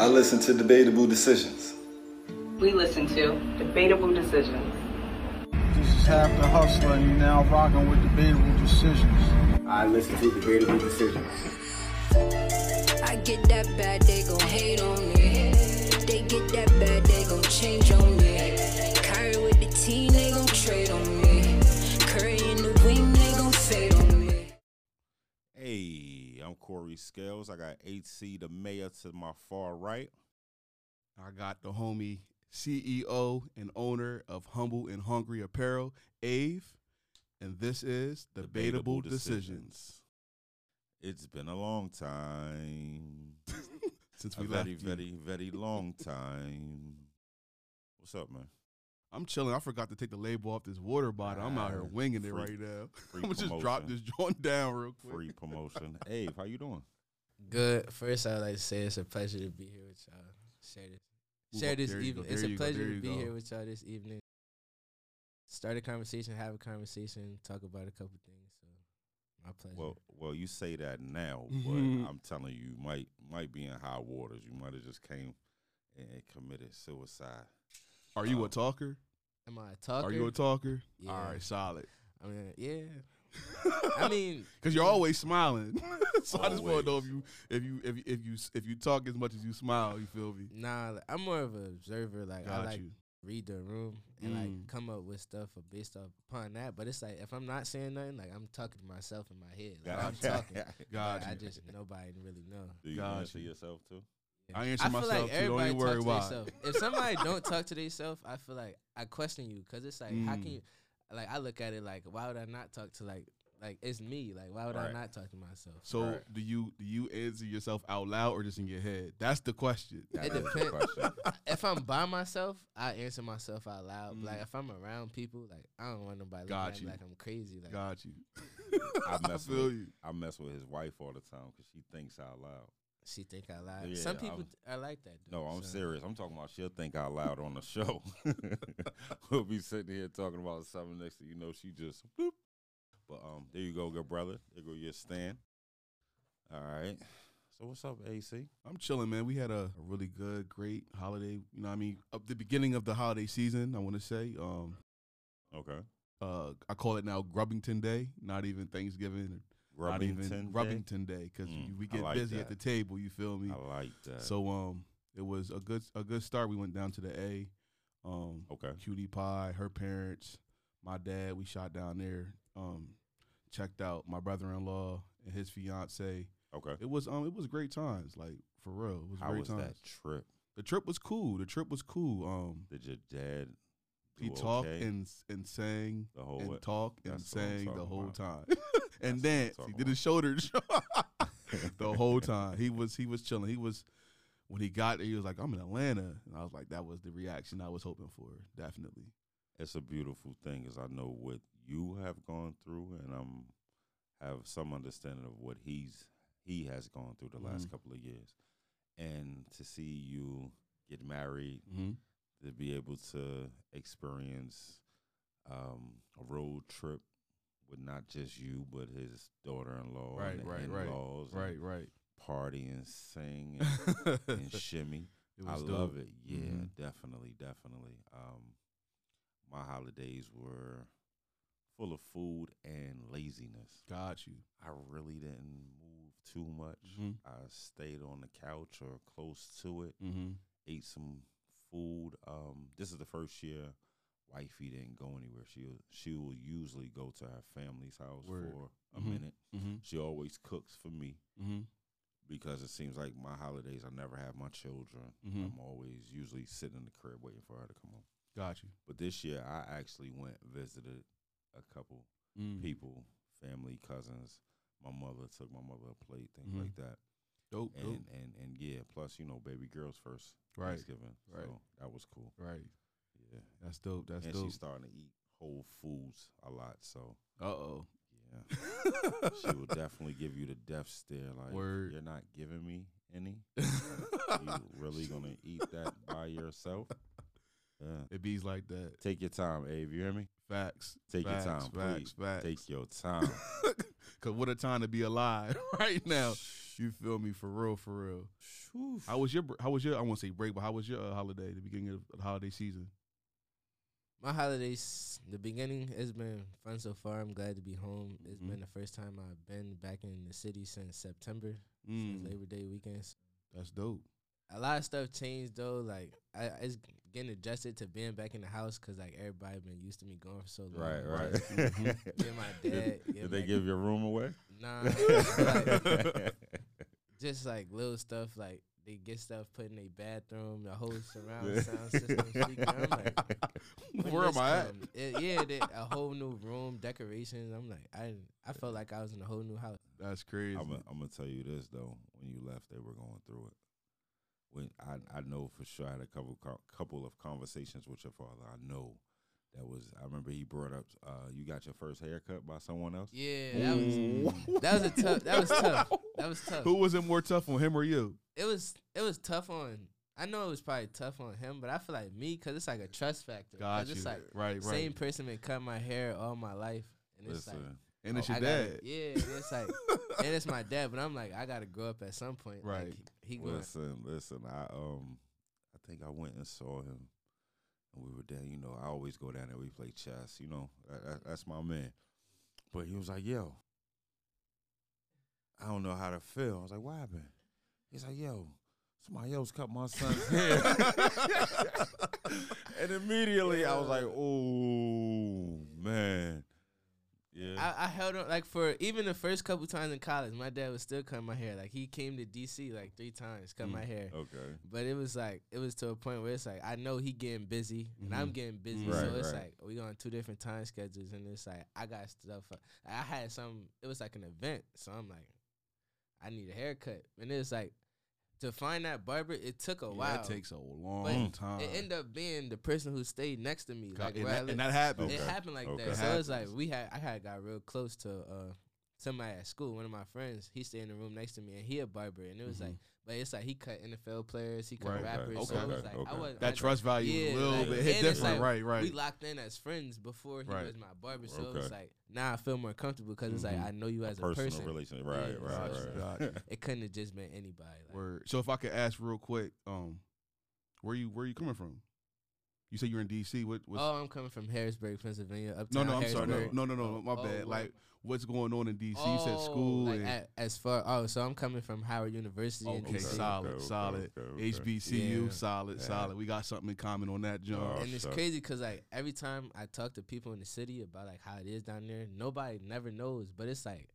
I listen to debatable decisions. We listen to debatable decisions. This is half the hustler, and you're now rocking with debatable decisions. I listen to debatable decisions. I get that bad, they gon' hate on me. They get that bad, they gon' change on me. Corey Scales. I got HC the mayor to my far right. I got the homie CEO and owner of Humble and Hungry Apparel, Ave, and this is Debatable, Debatable Decisions. Decisions. It's been a long time. Since a we very, left you. very, very long time. What's up, man? I'm chilling. I forgot to take the label off this water bottle. I'm out here Ah, winging it right now. I'm gonna just drop this joint down real quick. Free promotion. Ave, how you doing? Good. First, I'd like to say it's a pleasure to be here with y'all. Share this, Ooh, share this there you go, evening. It's a you go, pleasure to be go. here with y'all this evening. Start a conversation, have a conversation, talk about a couple things. So, my pleasure. Well, well, you say that now, but I'm telling you, you might might be in high waters. You might have just came and committed suicide. Are you a Um, talker? Am I a talker? Are you a talker? Yeah. All right, solid. I mean, yeah. I mean, Because you're always smiling, so I just want to know if you if you if you if you if you talk as much as you smile. You feel me? nah. like, I'm more of an observer. Like I like you. read the room and Mm. like come up with stuff based off upon that. But it's like if I'm not saying nothing, like I'm talking to myself in my head. Like, I'm talking. Got Like, I just nobody really know. Do you Got answer you. yourself too? I answer I feel myself like too. Don't everybody even worry talk about to it. If somebody don't talk to themselves, I feel like I question you because it's like how Mm. can you? Like I look at it like why would I not talk to like like it's me like why would I not talk to myself? So Right. do you do you answer yourself out loud or just in your head? That's the question. That It is the depend- question. if I'm by myself, I answer myself out loud. Mm. Like if I'm around people, like I don't want nobody looking Got at me you. like I'm crazy. Like Got you. I I mess feel with you. I mess with his wife all the time because she thinks out loud. She think I lie. Yeah, Some people I'm- th- like that. Though, No, I'm so. serious. I'm talking about she'll think out loud on the show. we'll be sitting here talking about something next to you know she just bloop. But um, there you go, good brother. There go your stand. All right. So what's up, AC? I'm chilling, man. We had a, a really good, great holiday. You know, what I mean, up the beginning of the holiday season. I want to say, um, Okay. uh, I call it now Grubbington Day. Not even Thanksgiving. Not even Grubbington Day? Because Mm, we get like busy at the table. You feel me? I like that. So um, it was a good a good start. We went down to the A. Um, okay. Cutie Pie, her parents, my dad. We shot down there. Um, checked out my brother-in-law and his fiance. Okay. It was um, it was great times. Like for real, it was How great was times. that trip? The trip was cool. The trip was cool. Um, Did your dad he talked okay and and sang the whole and talked and That's what I'm sang the whole about. time, and danced. He did his shoulder the whole time. He was he was chilling. He was when he got there. He was like, "I'm in Atlanta," and I was like, "That was the reaction I was hoping for." Definitely. it's a beautiful thing as I know what you have gone through and I'm have some understanding of what he's he has gone through the last Mhm. couple of years. And to see you get married, Mm-hmm. To be able to experience um, a road trip with not just you but his daughter-in-law Right, and right, right, in-laws and Right, right. party and sing and, and shimmy. I was love dope. it. Yeah, Mhm. definitely, definitely. Um, my holidays were full of food and laziness. Got you. I really didn't move too much. Mhm. I stayed on the couch or close to it. Mm-hmm. Ate some food. Um, this is the first year wifey didn't go anywhere. She she will usually go to her family's house Word. for a Mhm. minute. Mm-hmm. She always cooks for me Mm-hmm. because it seems like my holidays I never have my children. Mhm. I'm always usually sitting in the crib waiting for her to come home. Got you. But this year I actually went visited a couple Mm. people, family, cousins. My mother took my mother a plate, things Mhm. like that. Dope. And dope. and and yeah, plus you know baby girl's first Right. Thanksgiving, Right. so that was cool. Right. Yeah, That's dope. That's and dope. she's starting to eat whole foods a lot, so Uh oh. yeah, she will definitely give you the death stare. Like Word. you're not giving me any. you really gonna eat that by yourself? Yeah. It bees like that. Take your time, Abe. You hear me? Facts. Take facts, your time, Facts. please. Facts. Take your time. Cause what a time to be alive right now. You feel me for real, for real. Whew. How was your br- How was your I won't say break, but how was your uh, holiday? The beginning of the holiday season. My holidays, the beginning, it's been fun so far. I'm glad to be home. It's Mhm. been the first time I've been back in the city since September, Mm, since Labor Day weekends. that's dope. A lot of stuff changed though. Like I, it's getting adjusted to being back in the house because like everybody been used to me going for so long. Right, right. Just my dad. getting Did they give your room away? Nah. like, just like little stuff like they get stuff put in their bathroom, the whole surround sound system speaker. I'm like, when Where am I at? It- yeah, they, a whole new room, decorations. I'm like, I I felt like I was in a whole new house. That's crazy. I'm gonna tell you this though. When you left, they were going through it. When I I know for sure I had a couple couple of conversations with your father. I know that was. I remember he brought up. Uh, you got your first haircut by someone else. Yeah, that was that was a tough. That was tough. That was tough. Who was it more tough on him or you? It was it was tough on. I know it was probably tough on him, but I feel like me because it's like a trust factor. Got you. It's like right, right. same person been cut my hair all my life, and it's Listen, like and it's oh, your I gotta- dad. yeah, and it's like, and it's my dad. But I'm like, I gotta grow up at some point. Like, Right. he, he going. listen, listen. I um, I think I went and saw him, and we were there. You know, I always go down there. We play chess. You know, that, that, that's my man. But he was like, "Yo, I don't know how to feel." I was like, "What happened?" He's like, "Yo, somebody else cut my son's hair," and immediately I was like, "Oh man, yeah." I, I held on like for even the first couple times in college. My dad was still cutting my hair. Like he came to DC like three times, cut my Mm, hair. okay. But it was like it was to a point where it's like I know he getting busy and I'm Mhm. getting busy, Right, so it's right. like we on two different time schedules, and it's like I got stuff. I had some. It was like an event, so I'm like, I need a haircut, and it's like to find that barber. It took a Yeah, while. That takes a long But time. It ended up being the person who stayed next to me. Like and, that, lived. and that happened. It Okay. happened like Okay. that. It So it's like we had I had got real close to uh somebody at school, one of my friends. He stayed in the room next to me and he a barber and it was Mhm. like but it's like he cut NFL players, he cut Right, right. rappers. So Okay. it was like I wasn't that I- trust value yeah, a little like, bit hit different. like right, right. We locked in as friends before he Right. was my barber. So Okay. it's like now I feel more comfortable because it's like Mhm. I know you as a, personal person. relationship, right, Yeah, right, so right. like- It couldn't have just been anybody. Like, Word. So if I could ask real quick, um, where you where you coming from? You say you're in DC. What? What's, oh, I'm coming from Harrisburg, Pennsylvania. no, Uptown no, I'm sorry. No, no, no, no. My Oh, bad. what? Like, what's going on in DC? You said Oh, school. like and, at, as far oh, so I'm coming from Howard University in okay, DC. solid, okay, solid. okay, okay. HBCU, Yeah. solid, Yeah. solid. We got something in common on that, John. Oh, and it's shucks. crazy because like every time I talk to people in the city about like how it is down there, nobody never knows. But it's like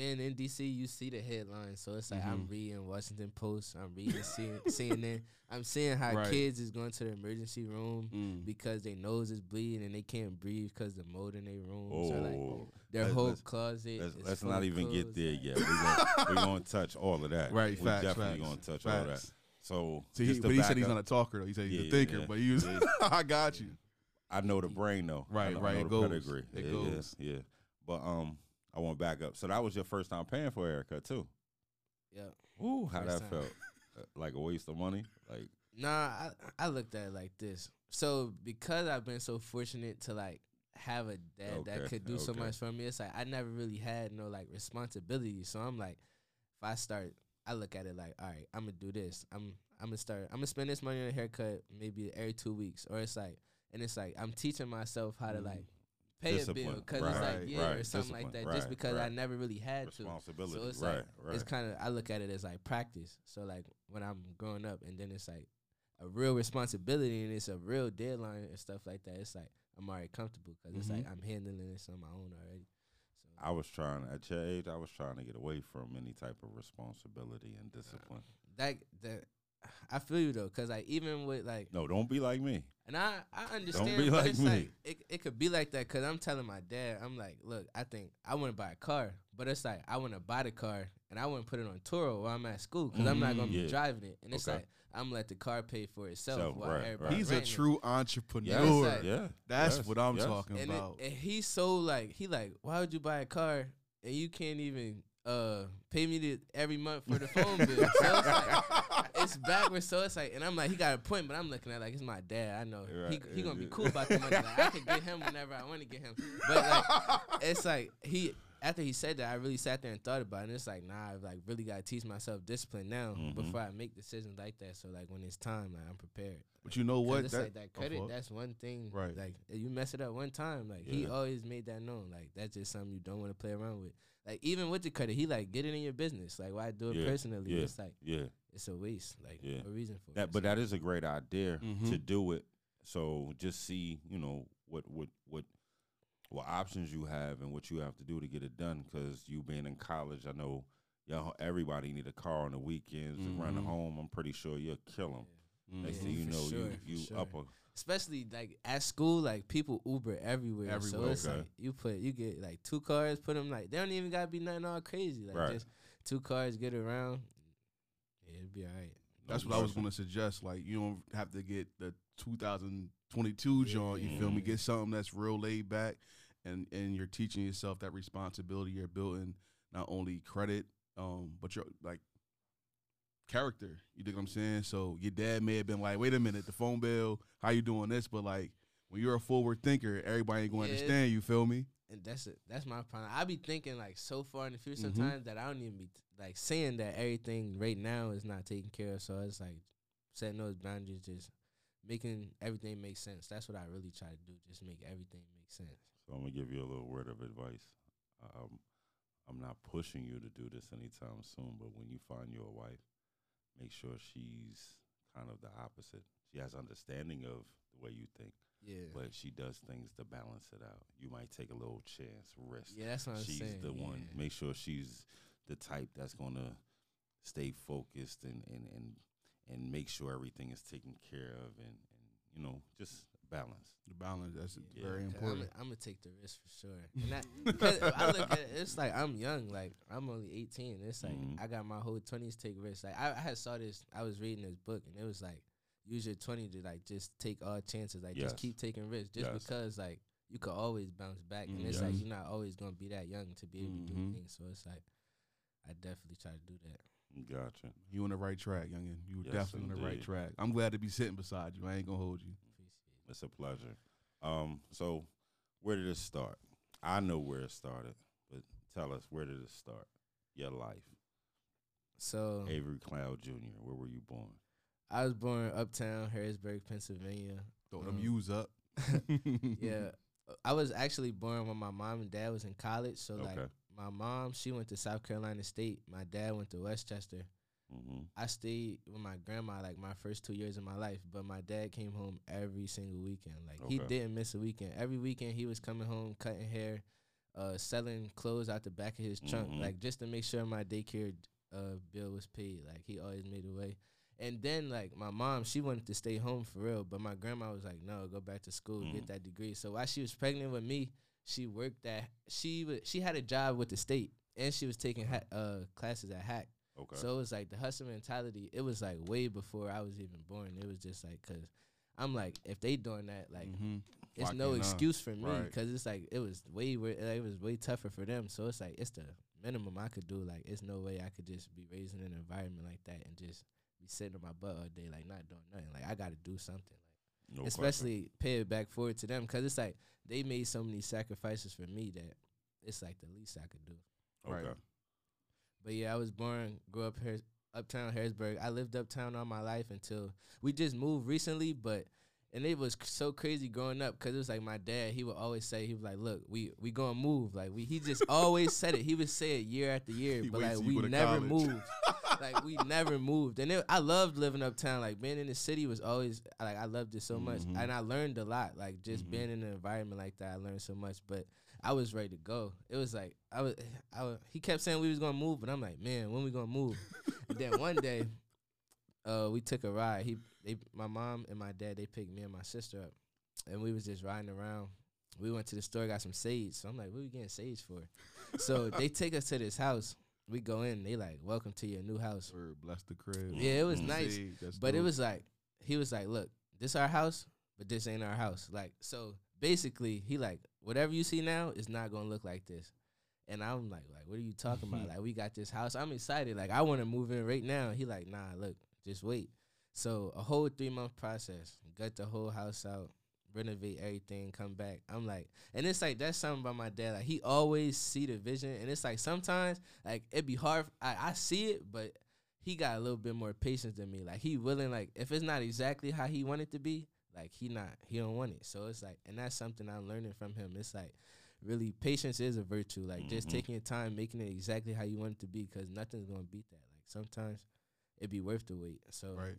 being in DC, you see the headlines, so it's like I'm Mhm. reading Washington Post, I'm reading CNN, I'm seeing how Right. kids is going to the emergency room Mm. because their nose is bleeding and they can't breathe because the mold in their room. So like Oh, their let's- whole let's- closet. let's, is let's not of even get there yet. We're gonna, touch all of that. Right, we facts, definitely gonna touch all that. facts. So, See, he, but he back said he's up, not a talker though. He said he's Yeah, a thinker, yeah. but he was. I got you. I know the brain though. I Right, know, right, I know it the goes. pedigree. It yeah, goes. Yeah, yeah. But um, I want to back up. So that was your first time paying for a haircut too. Yeah. Ooh, how First that time. felt? Uh, like a waste of money. Like Nah, I I looked at it like this. So because I've been so fortunate to like have a dad that could do so much for me, it's like I never really had no like responsibility. So I'm like, if I start, I look at it like, all right, I'm gonna do this. I'm I'm gonna start. I'm gonna spend this money on a haircut maybe every two weeks, or it's like, and it's like I'm teaching myself how to Mhm. like pay a bill because right, it's like right, yeah or right, something like that. discipline, just right, because I never really had to. responsibility. So it's right, like right. it's kind of I look at it as like practice. So like when I'm growing up, and then it's like a real responsibility, and it's a real deadline and stuff like that. It's like I'm already comfortable because it's like Mhm. I'm handling this on my own already. So I was trying at your age. I was trying to get away from any type of responsibility and discipline. that that I feel you though, because like even with like No, don't be like me. And I, I understand, Don't be like me. like it, it could be like that because I'm telling my dad, I'm like, look, I think I want to buy a car, but it's like I want to buy the car and I want to put it on Turo while I'm at school because I'm not gonna Mm, be driving it, and it's Okay. like I'm gonna let the car pay for itself Self, while right, everybody right. He's a renting it. true entrepreneur. Yes, like- yeah. That's yes, what I'm yes. talking and, it, about. and he's so like he like why would you buy a car and you can't even uh pay me the, every month for the phone bill so it's like it's backwards so it's like and i'm like he got a point but i'm looking at like it's my dad i know he, Right, he yeah, gonna be cool about the money like i can get him whenever i want to get him but like it's like he after he said that, I really sat there and thought about it. And it's like, nah, I've like really gotta teach myself discipline now Mhm. before I make decisions like that. So like when it's time, like I'm prepared. But you know what? It's like that credit. fuck. That's one thing. Right. Like if you mess it up one time, like he always made that known. Like that's just something you don't want to play around with. Like even with the credit, he like get it in your business. Like why do it Yeah, personally? yeah. It's like Yeah. it's a waste. Like Yeah. a reason for That, it. but that is a great idea to Mhm. do it. So just see, you know, what what what what options you have and what you have to do to get it done. Because you being in college, I know, y'all everybody need a car on the weekends to run home. I'm pretty sure you'll kill them. Next Mhm. thing you know, sure, you you sure. up a especially like at school, like people Uber everywhere. Everywhere, so it's okay. like you put you get like two cars, put them like they don't even gotta be nothing all crazy. Like Right. just two cars, get around. Yeah, it'd be all right. That's what I was going to suggest. Like, you don't have to get the 2022 joint. You feel me? Mhm. Get something that's real laid back, and and you're teaching yourself that responsibility. You're building not only credit, um, but you're like character. You dig what I'm saying? So your dad may have been like, "Wait a minute, the phone bill. How you doing this?" But like when you're a forward thinker, everybody ain't going to Yeah. understand. You feel me? And that's it. That's my problem. I be thinking like so far in the future Mhm. sometimes that I don't even be like saying that everything right now is not taken care of. So it's like setting those boundaries, just making everything make sense. That's what I really try to do. Just make everything make sense. So I'm gonna give you a little word of advice. Um, I'm not pushing you to do this anytime soon, but when you find your wife, make sure she's kind of the opposite. She has understanding of the way you think, Yeah. but she does things to balance it out. You might take a little chance, risk. yeah, that's what I'm she's saying. the one. Make sure she's the type that's gonna stay focused and and and and make sure everything is taken care of and and you know just balance. The balance that's Yeah. very important. I'm important. gonna take the risk for sure. And that, I look at it, it's like I'm young, like I'm only 18. It's like Mhm. I got my whole 20s take risks. Like I, I had saw this, I was reading this book, and it was like use your 20 to like just take all chances, like Yes. just keep taking risks, just Yes. because like you could always bounce back, and it's like you're not always gonna be that young to be able to do Mhm. things. So it's like I definitely try to do that. Gotcha. You on the right track, youngin. You Yes, definitely on the right track. I'm glad to be sitting beside you. I ain't gonna hold you. Appreciate it. It's a pleasure. Um, so where did it start? I know where it started, but tell us where did it start? Your life. So Avery Cloud Jr. Where were you born? I was born uptown Harrisburg, Pennsylvania. Throw them Um, U's up. yeah, I was actually born when my mom and dad was in college. So like my mom, she went to South Carolina State. My dad went to West Chester. Mm-hmm. I stayed with my grandma like my first two years of my life, but my dad came home every single weekend. Like he didn't miss a weekend. Every weekend he was coming home, cutting hair, uh, selling clothes out the back of his trunk, Mhm. like just to make sure my daycare uh, bill was paid. Like he always made a way. And then like my mom, she wanted to stay home for real, but my grandma was like, "No, go back to school, Mm. get that degree." So while she was pregnant with me, she worked at she wa she had a job with the state, and she was taking ha- uh, classes at HACC. Okay. So it was like the hustle mentality. It was like way before I was even born. It was just like because I'm like if they doing that, like mm-hmm. it's no excuse for me right. because it's like it was way like, it was way tougher for them. So it's like it's the minimum I could do. Like it's no way I could just be raised in an environment like that and just be sitting on my butt all day, like not doing nothing. Like I got to do something. Like no question. especially pay it back forward to them because it's like they made so many sacrifices for me that it's like the least I could do. Okay. Right. But yeah, I was born, grew up here, uptown Harrisburg. I lived uptown all my life until we just moved recently. But and it was so crazy growing up because it was like my dad. He would always say he was like, "Look, we we gonna move." Like we, he just always said it. He would say it year after year, He but like we never college. moved. like we never moved, and it, I loved living uptown. Like being in the city was always like I loved it so much, Mhm. and I learned a lot. Like just Mhm. being in an environment like that, I learned so much. But I was ready to go. It was like I was, I was. He kept saying we was gonna move, but I'm like, man, when we gonna move? and then one day, uh, we took a ride. He, they, my mom and my dad, they picked me and my sister up, and we was just riding around. We went to the store, got some sage. So I'm like, what we getting sage for? so they take us to this house. We go in. They like, welcome to your new house. Or bless the crib. Yeah, it was Mhm. nice. Hey, that's But it was like he was like, "Look, this our house, but this ain't our house." Like so, basically, he like whatever you see now is not gonna look like this. And I'm like, like, what are you talking about? Like, we got this house. I'm excited. Like, I want to move in right now. He like, nah, look, just wait. So a whole three month process. Got the whole house out. renovate everything, come back. I'm like, and it's like that's something about my dad. Like he always see the vision, and it's like sometimes like it'd be hard. I, I see it, but he got a little bit more patience than me. Like he willing, like if it's not exactly how he wanted it to be, like he not he don't want it. So it's like, and that's something I'm learning from him. It's like really patience is a virtue. Like just Mhm. taking your time, making it exactly how you want it to be, because nothing's gonna beat that. Like sometimes it'd be worth the wait. So Right.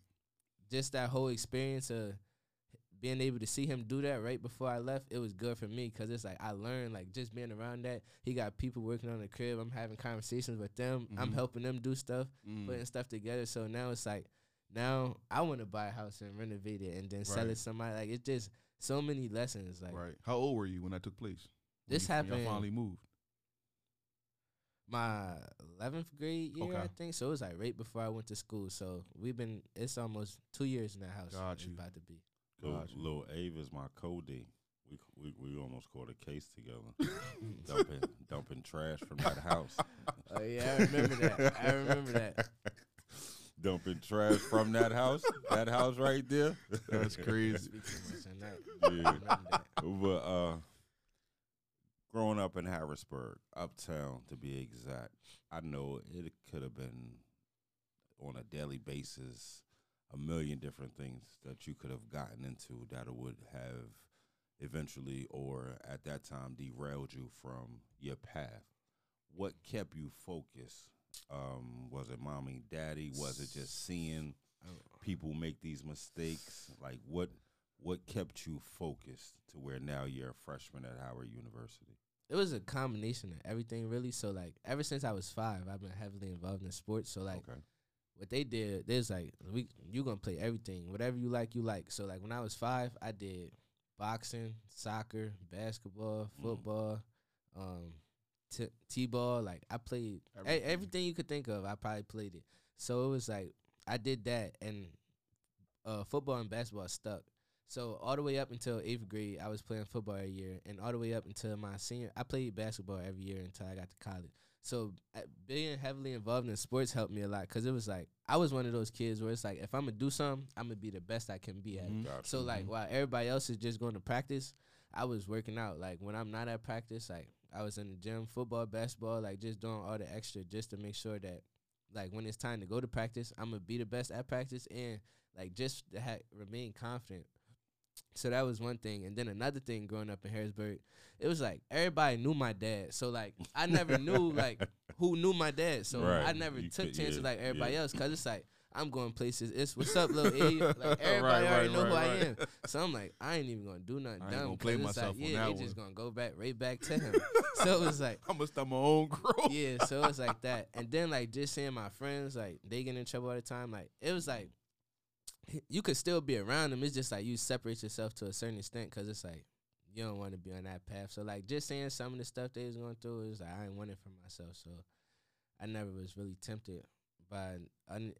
just that whole experience of being able to see him do that right before I left, it was good for me because it's like I learned like just being around that. He got people working on the crib. I'm having conversations with them. I'm Mhm. helping them do stuff, Mm. putting stuff together. So now it's like now I want to buy a house and renovate it and then sell it to somebody. Like it's just so many lessons. Like right. How old were you when that took place? When This you- when y'all happened- finally moved. my 11th grade year, I think. So it was like right before I went to school. So we've been it's almost two years in that house. Got it's you. about to be. Lil, Gotcha. Lil Ave is my Cody. We, we we almost caught a case together, dumping dumping trash from that house. Oh yeah, I remember that. I remember that. dumping trash from that house. That house right there. That's crazy. Speak too much on that. Yeah. But uh, growing up in Harrisburg, uptown to be exact, I know it could have been on a daily basis a million different things that you could have gotten into that would have eventually or at that time derailed you from your path. What kept you focused? Um, was it mommy, daddy? Was it just seeing people make these mistakes? Like what what kept you focused to where now you're a freshman at Howard University? It was a combination of everything, really. So like, ever since I was five, I've been heavily involved in sports. So like, okay. what they did, there's like, we you gonna play everything, whatever you like, you like. So like, when I was five, I did boxing, soccer, basketball, Mm. football, um, t- t-ball. Like I played e- Everything. everything you could think of. I probably played it. So it was like I did that, and uh, football and basketball stuck. So all the way up until eighth grade, I was playing football every year, and all the way up until my senior, I played basketball every year until I got to college. So uh, being heavily involved in sports helped me a lot because it was like I was one of those kids where it's like if I'm gonna do something, I'm gonna be the best I can be at. it. Mhm. Gotcha. So like while everybody else is just going to practice, I was working out. Like when I'm not at practice, like I was in the gym, football, basketball, like just doing all the extra just to make sure that like when it's time to go to practice, I'm gonna be the best at practice and like just to ha- remain confident. So that was one thing, and then another thing growing up in Harrisburg, it was like everybody knew my dad. So like I never knew like who knew my dad. So Right. I never You took could- chances yeah, like everybody yeah. else, cause it's like I'm going places. It's what's up, little A. Like everybody Right, already right, know who right, I am. So I'm like, I ain't even gonna do nothing I ain't dumb. gonna play myself like, on yeah, they just gonna go back right back to him. so it was like, I'm gonna start my own growth. yeah. So it was like that, and then like just seeing my friends like they get in trouble all the time. Like it was like you could still be around them. It's just like you separate yourself to a certain extent because it's like you don't want to be on that path. So like just seeing some of the stuff they was going through, it was like I didn't want it for myself. So I never was really tempted by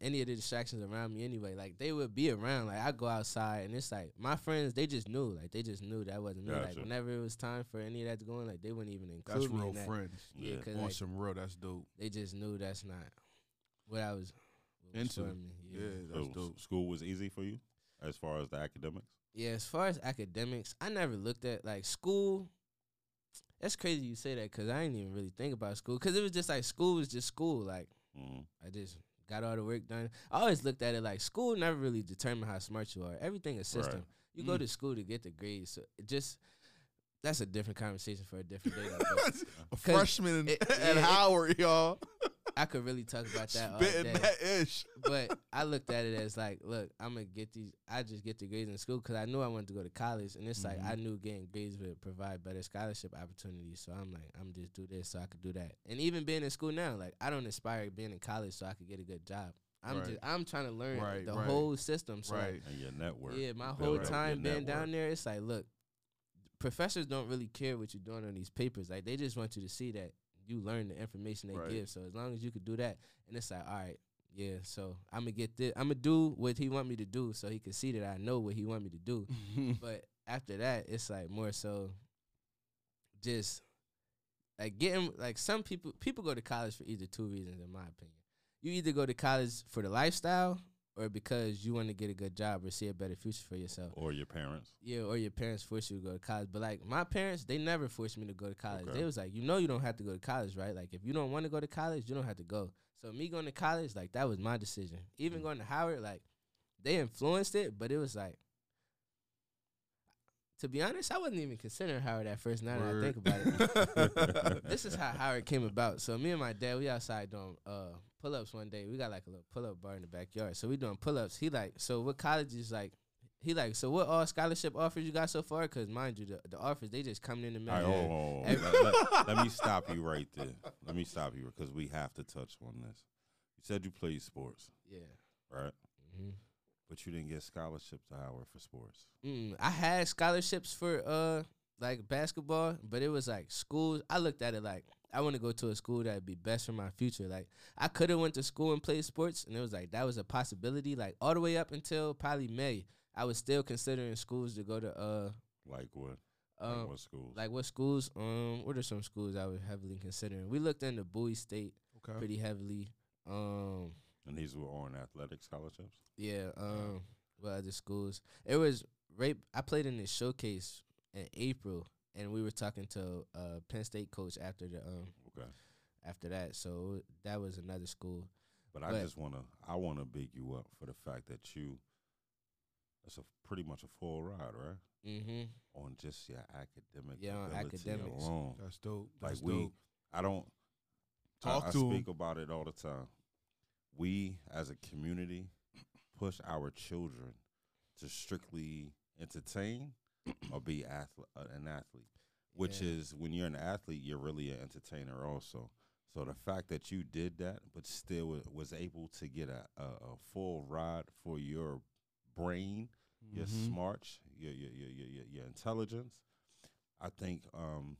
any of the distractions around me anyway. Like they would be around. Like I go outside and it's like my friends, they just knew. Like they just knew that wasn't me. Like whenever it was time for any of that to go on, like they wouldn't even include That's me real in that. friends. Yeah, Yeah. cause On like, some real, that's dope. they just knew that's not what I was what was Into. for me. Yeah, Yeah. that's So dope. school was easy for you as far as the academics. yeah. As far as academics, I never looked at like school. That's crazy you say that because I didn't even really think about school because it was just like school was just school. Like hmm I just got all the work done. I always looked at it like school never really determined how smart you are. Everything is system. Right. You go Mm. to school to get the grades. So it just that's a different conversation for a different day. a freshman it- at it- Howard, y'all. I could really talk about that all Spitting day. that ish. but I looked at it as like, look, I'm gonna get these. I just get the grades in school because I knew I wanted to go to college, and it's like Mhm. I knew getting grades would provide better scholarship opportunities. So I'm like, I'm just do this so I could do that. And even being in school now, like I don't aspire being in college so I could get a good job. I'm Right. just I'm trying to learn Right, the right. whole system. So like, Right. And your network. yeah, my Build whole up your time being network. down there, it's like, look, professors don't really care what you're doing on these papers. Like they just want you to see that you learn the information they Right. give. So as long as you could do that, and it's like, all right, yeah. So I'm gonna get this. I'm gonna do what he want me to do, so he can see that I know what he want me to do. but after that, it's like more so, just like getting like some people. People go to college for either two reasons, in my opinion. You either go to college for the lifestyle or because you want to get a good job or see a better future for yourself. Or your parents. Yeah, or your parents force you to go to college. But like my parents, they never forced me to go to college. Okay. They was like, you know, you don't have to go to college, right? Like if you don't want to go to college, you don't have to go. So me going to college, like that was my decision. Even Mm. going to Howard, like they influenced it, but it was like. To be honest, I wasn't even considering Howard at first. Now that I think about it, this is how Howard came about. So me and my dad, we outside doing uh pull ups one day. We got like a little pull up bar in the backyard. So we doing pull ups. He like, so what college is like? He like, so what all scholarship offers you got so far? Cause mind you, the, the offers they just coming in the All right, mail. hold on, hold on. Every- let, let- let me stop you right there. Let me stop you because we have to touch on this. You said you played sports, Yeah. right? hmm But you didn't get scholarships to Howard for sports. Mm, I had scholarships for uh like basketball, but it was like schools. I looked at it like I want to go to a school that'd be best for my future. Like I could have went to school and played sports, and it was like that was a possibility. Like all the way up until probably May, I was still considering schools to go to. Uh, Like what? um, like what schools? like what schools? Um, what are some schools I was heavily considering? We looked into Bowie State Okay. pretty heavily. Um, and these were on athletic scholarships. yeah. Um, what other schools? It was right. I played in this showcase in April, and we were talking to uh Penn State coach after the um Okay. after that. So that was another school. But I just wanna I wanna big you up for the fact that you that's a pretty much a full ride, right? Mm-hmm. On just your academic Yeah, on ability academics. alone. That's dope. Like That's we. I don't Talk I, I to 'em. speak about it all the time. We as a community push our children to strictly entertain or be athlete, uh, an athlete, which Yeah. is when you're an athlete, you're really an entertainer also. So the fact that you did that, but still wa- was able to get a, a, a full ride for your brain, your Mhm. smarts, your your, your your your your intelligence, I think um,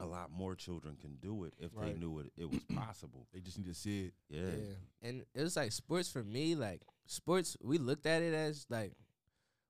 a lot more children can do it if Right. they knew it it was possible. They just need to see it. Yeah. Yeah. And it was like sports for me, like sports, we looked at it as like,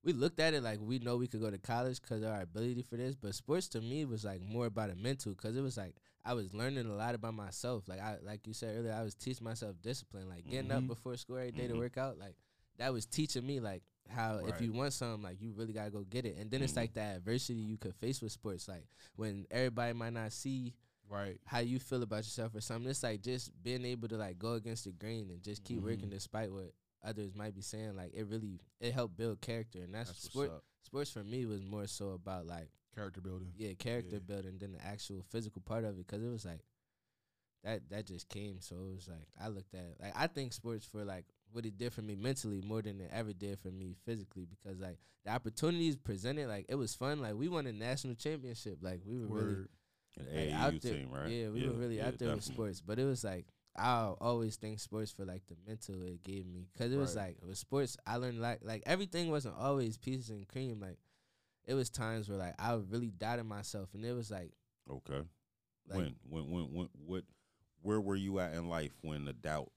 we looked at it like we know we could go to college because of our ability for this. But sports to me was like more about a mental because it was like I was learning a lot about myself. Like I, like you said earlier, I was teaching myself discipline, like getting up Mhm. before school every day to Mhm. work out. Like that was teaching me like how if you want something, like you really gotta go get it. And then it's Mhm. like that adversity you could face with sports, like when everybody might not see Right. how you feel about yourself or something. It's like just being able to like go against the grain and just keep working Mhm. despite what others might be saying. Like it really it helped build character, and that's, That's sport. Sports for me was more so about like Character building. yeah character Yeah. building than the actual physical part of it because it was like that that just came. So it was like I looked at like I think sports for like what it did for me mentally more than it ever did for me physically because like the opportunities presented like it was fun. Like we won a national championship. Like we were really An like, AAU out there- team, right? Yeah, we were really yeah, out there with sports, but it was like I always think sports for like the mental it gave me because it was Right. like with sports I learned like like everything wasn't always pieces and cream. Like it was times where like I really doubted myself, and it was like Okay. like when, when, when, when, what, where were you at in life when the doubt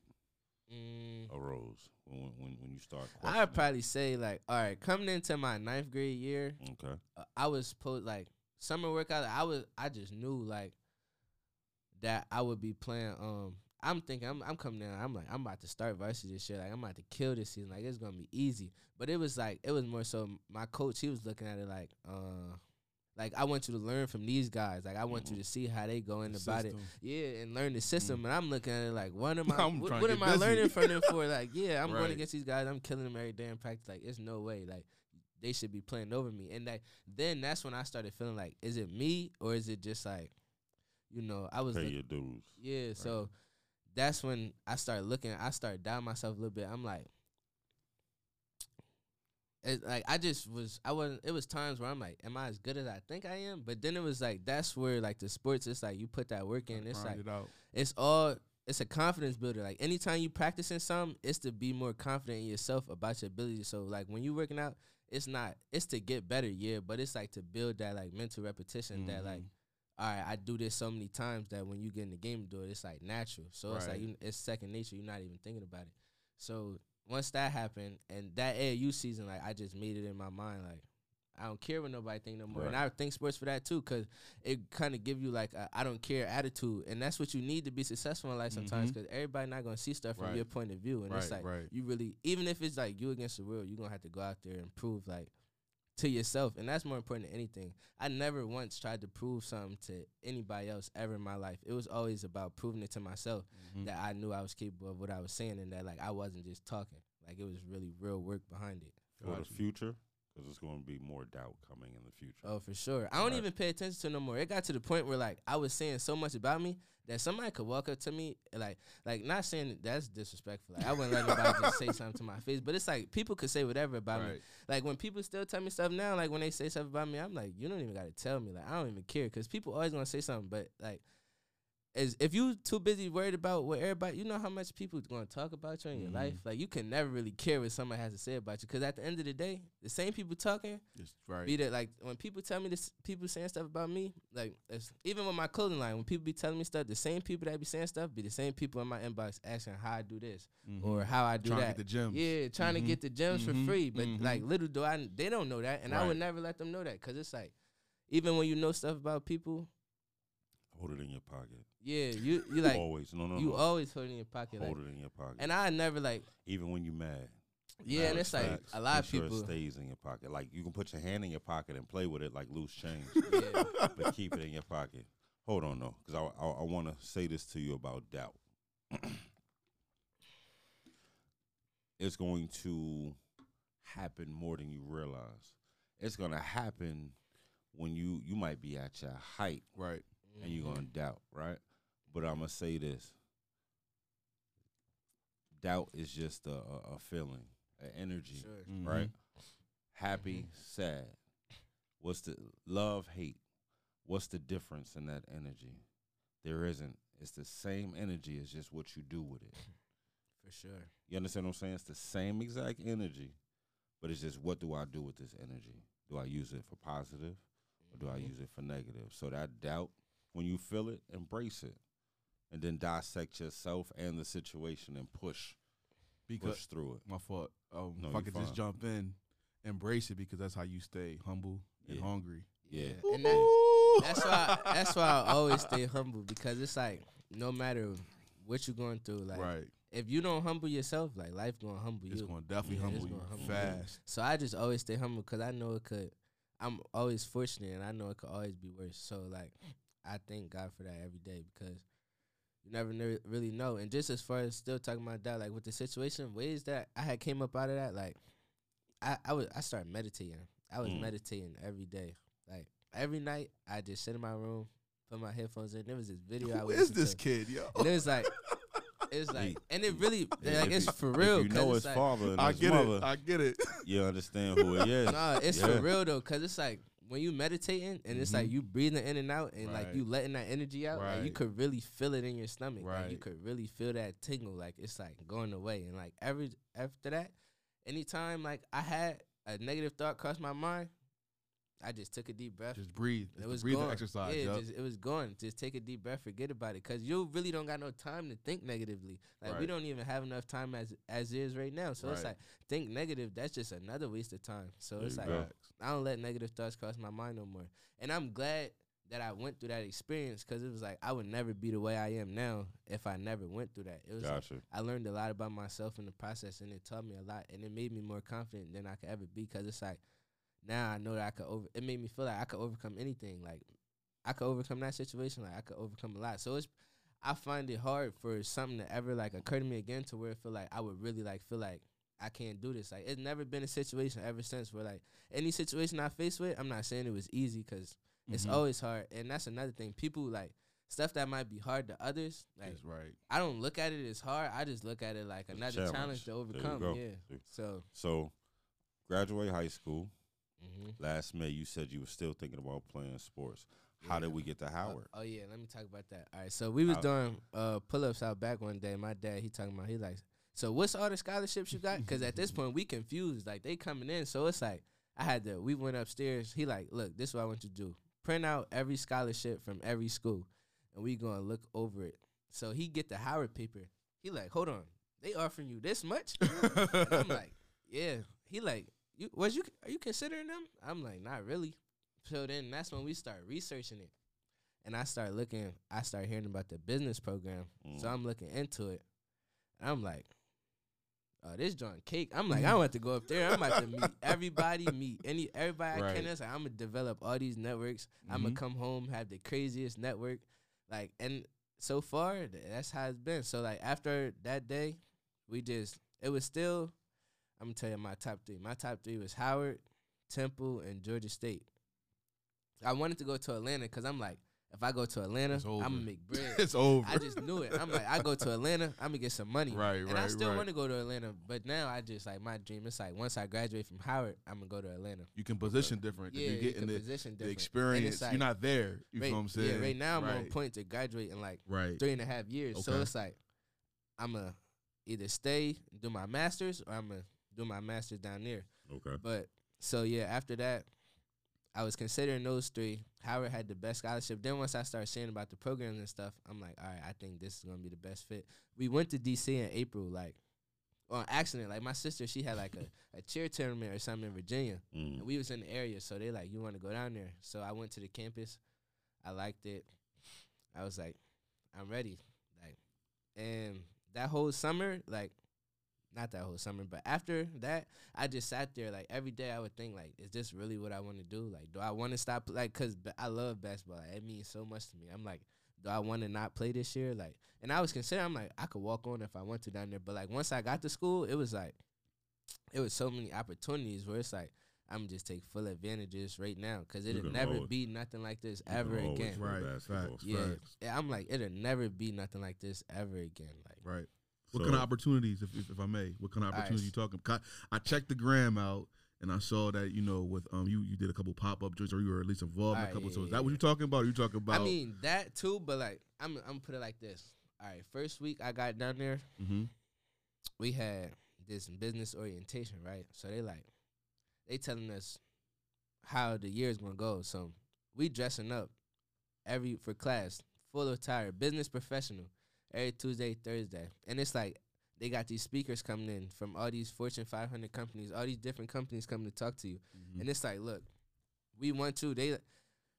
mm, arose? When, when, when, when you start I'd probably say like all right, coming into my ninth grade year, Okay. uh, I was put like summer workout. I was I just knew like that I would be playing. Um, I'm thinking I'm I'm coming down. I'm like I'm about to start varsity this year. Like I'm about to kill this season. Like it's gonna be easy. But it was like it was more so my coach. He was looking at it like uh. Like I want you to learn from these guys. Like I want you to see how they go in The about it. Yeah, and learn the system. And I'm looking at it like, what am I? What what am get I learning from them for? Like, yeah, I'm going against these guys. I'm killing them every day in practice. Like, it's no way. Like, they should be playing over me. And like, then that's when I started feeling like, is it me or is it just like, you know, I was Pay look- your dues. yeah. So that's when I started looking. I started doubting myself a little bit. I'm like. It, like I just was, I wasn't. It was times where I'm like, "Am I as good as I think I am?" But then it was like, that's where like the sports. It's like you put that work in. It's Grind like it it's all it's a confidence builder. Like anytime you practicing something, it's to be more confident in yourself about your ability. So like when you working out, it's not it's to get better, yeah, but it's like to build that like mental repetition that like Mhm. All right, I do this so many times that when you get in the game and do it, it's like natural. So it's like you, it's second nature. You're not even thinking about it. So once that happened and that AAU season, like I just made it in my mind, like I don't care what nobody think no more. And I think sports for that too, cause it kind of give you like a I don't care attitude, and that's what you need to be successful in life sometimes. Mhm. Cause everybody not gonna see stuff from Right. your point of view, and it's like right. you really, even if it's like you against the world, you are gonna have to go out there and prove like to yourself, and that's more important than anything. I never once tried to prove something to anybody else ever in my life. It was always about proving it to myself Mhm. that I knew I was capable of what I was saying, and that like I wasn't just talking. Like it was really real work behind it. For the future, because there's going to be more doubt coming in the future. Oh, for sure. I don't Right. even pay attention to it no more. It got to the point where like I was saying so much about me that somebody could walk up to me like like not saying that that's disrespectful. Like I wouldn't let nobody just say something to my face. But it's like people could say whatever about me. Like when people still tell me stuff now, like when they say stuff about me, I'm like, you don't even got to tell me. Like I don't even care because people always gonna say something. But like, is if you too busy worried about what everybody, you know how much people gonna talk about you in your Mhm. life. Like you can never really care what somebody has to say about you because at the end of the day, the same people talking right. be that like when people tell me this, people saying stuff about me, like it's, even with my clothing line, when people be telling me stuff, the same people that be saying stuff be the same people in my inbox asking how I do this Mhm. or how I do Trying to that. get the gems. Yeah, trying Mhm. to get the gems for free, but Mhm. like little do I, they don't know that, and I would never let them know that because it's like, even when you know stuff about people, Hold it in your pocket. Yeah, you you like always. No, no, you no. always hold it in your pocket, Hold like, it in your pocket. and I never like, Even when you mad. yeah, and it's like a lot of sure people, it stays in your pocket. Like you can put your hand in your pocket and play with it like loose change, yeah, but keep it in your pocket. Hold on, though, because I, I, I want to say this to you about doubt. it's going to happen more than you realize. It's going to happen when you you might be at your height Right. and you're gonna mm-hmm. doubt, right? But I'm gonna say this: doubt is just a, a, a feeling, an energy, sure, Mhm. right? Happy, sad. What's the love, hate? What's the difference in that energy? There isn't. It's the same energy. It's just what you do with it. for sure, You understand what I'm saying? It's the same exact energy, but it's just what do I do with this energy? Do I use it for positive or do I Mhm. use it for negative? So that doubt, when you feel it, embrace it. And then dissect yourself and the situation and push Because push through it. my fault. Um, No, if I could fine. just jump in, embrace it because that's how you stay humble and Yeah. hungry. Yeah. and that, that's why that's why I always stay humble because it's like no matter what you're going through, like right. if you don't humble yourself, like life gonna humble you. It's you. going to definitely Yeah, humble you gonna humble you. fast. So I just always stay humble because I know it could. I'm always fortunate, and I know it could always be worse. So like, I thank God for that every day because you never kn- really know. And just as far as still talking about that, like with the situation, ways that I had came up out of that, like I I was I started meditating. I was Mm. meditating every day, like every night. I just sit in my room, put my headphones in. There was this video. I Who would is this to. kid, yo? And it was like, It's like, and it really, If like, you- it's for real. you know it's his like, father and I his get mother, it. I get it. you understand who it is. Nah, it's Yeah. for real though, cause it's like when you meditating and it's like Mhm. you breathing in and out and like Right. you letting that energy out, like you could really feel it in your stomach. Like you could really feel that tingle, like it's like going away. And like every after that, anytime like I had a negative thought cross my mind, I just took a deep breath. Just breathe. It's it was breathing gone. exercise. Yeah, yup. just, it was gone. Just take a deep breath, forget about it, cause you really don't got no time to think negatively. Like we don't even have enough time as as is right now. So it's like think negative. That's just another waste of time. So There it's like go. I don't let negative thoughts cross my mind no more. And I'm glad that I went through that experience because it was like I would never be the way I am now if I never went through that. It was like, I learned a lot about myself in the process, and it taught me a lot, and it made me more confident than I could ever be. Cause it's like now I know that I could over. It made me feel like I could overcome anything. Like I could overcome that situation. Like I could overcome a lot. So it's I find it hard for something to ever like occur to me again to where I feel like I would really like feel like I can't do this. Like it's never been a situation ever since where like any situation I face with, I'm not saying it was easy because it's Mhm. always hard. And that's another thing. People like stuff that might be hard to others. Like That's right. I don't look at it as hard. I just look at it like It's another challenge, challenge. to overcome. Yeah. So So, graduate high school. Mhm. Last May, you said you were still thinking about playing sports. How did we get to Oh, Howard? oh yeah, let me talk about that. All right, so we was How- doing uh, pull ups out back one day. My dad he talking about he like, so what's all the scholarships you got? Because at this point we confused. Like they coming in, so it's like I had to. We went upstairs. He like, look, this is what I want you to do. Print out every scholarship from every school, and we gonna look over it. So he get the Howard paper. He like, hold on, they offering you this much? I'm like, yeah. He like, you was you are you considering them? I'm like, not really. So then that's when we start researching it. And I start looking, I start hearing about the business program. So Mm. I'm looking into it. And I'm like, oh, this joint cake. I'm like, I want to go up there. I'm about to meet everybody, meet any everybody I can. Like, I'm gonna develop all these networks. I'm gonna come home, have the craziest network. Like, and so far, that's how it's been. So like after that day, we just it was still. I'm gonna tell you my top three. My top three was Howard, Temple, and Georgia State. I wanted to go to Atlanta because I'm like, if I go to Atlanta, I'm gonna make bread. it's over. I just knew it. I'm like, I go to Atlanta, I'm gonna get some money. Right, And I still right. want to go to Atlanta, but now I just like my dream. It's like once I graduate from Howard, I'm gonna go to Atlanta. you can position different. Yeah, you can the, position the different. And it's experience. like- you're not there. You right, know what I'm saying? Yeah, right now I'm on point to graduate in like Right. three and a half years. So it's like I'm gonna either stay and do my masters or I'm gonna do my masters down there. Okay. But so yeah, after that, I was considering those three. Howard had the best scholarship. Then once I started seeing about the programs and stuff, I'm like, all right, I think this is gonna be the best fit. We went to DC in April, like on accident. Like my sister, she had like a, a cheer tournament or something in Virginia. Mm. And we was in the area, so they like, you want to go down there? So I went to the campus. I liked it. I was like, I'm ready. Like, and that whole summer, like, not that whole summer, but after that, I just sat there like every day. I would think like, is this really what I want to do? Like, do I want to stop? Like, cause I love basketball. Like, it means so much to me. I'm like, do I want to not play this year? Like, and I was considering. I'm like, I could walk on if I want to down there. But like, once I got to school, it was like, it was so many opportunities where it's like. I'm just take full advantages right now because it'll never always- be nothing like this ever again. play Right, basketball. facts. Yeah, Facts. yeah, I'm like it'll never be nothing like this ever again. Like, Right. What So- kind of opportunities, if, if, if I may, what kind of opportunities you talking? I I checked the gram out and I saw that you know with um you you did a couple pop up joints or you were at least involved in a All right, couple. yeah, so is that what you talking about? Or you talking about? I mean that too, but like I'm I'm put it like this. All right, first week I got down there, hmm we had this business orientation, right? So they like they telling us how the year is gonna go. So we dressing up every for class, full attire, business professional, every Tuesday, Thursday, and it's like they got these speakers coming in from all these Fortune 500 companies, all these different companies coming to talk to you, Mm-hmm. and it's like, look, we want to. They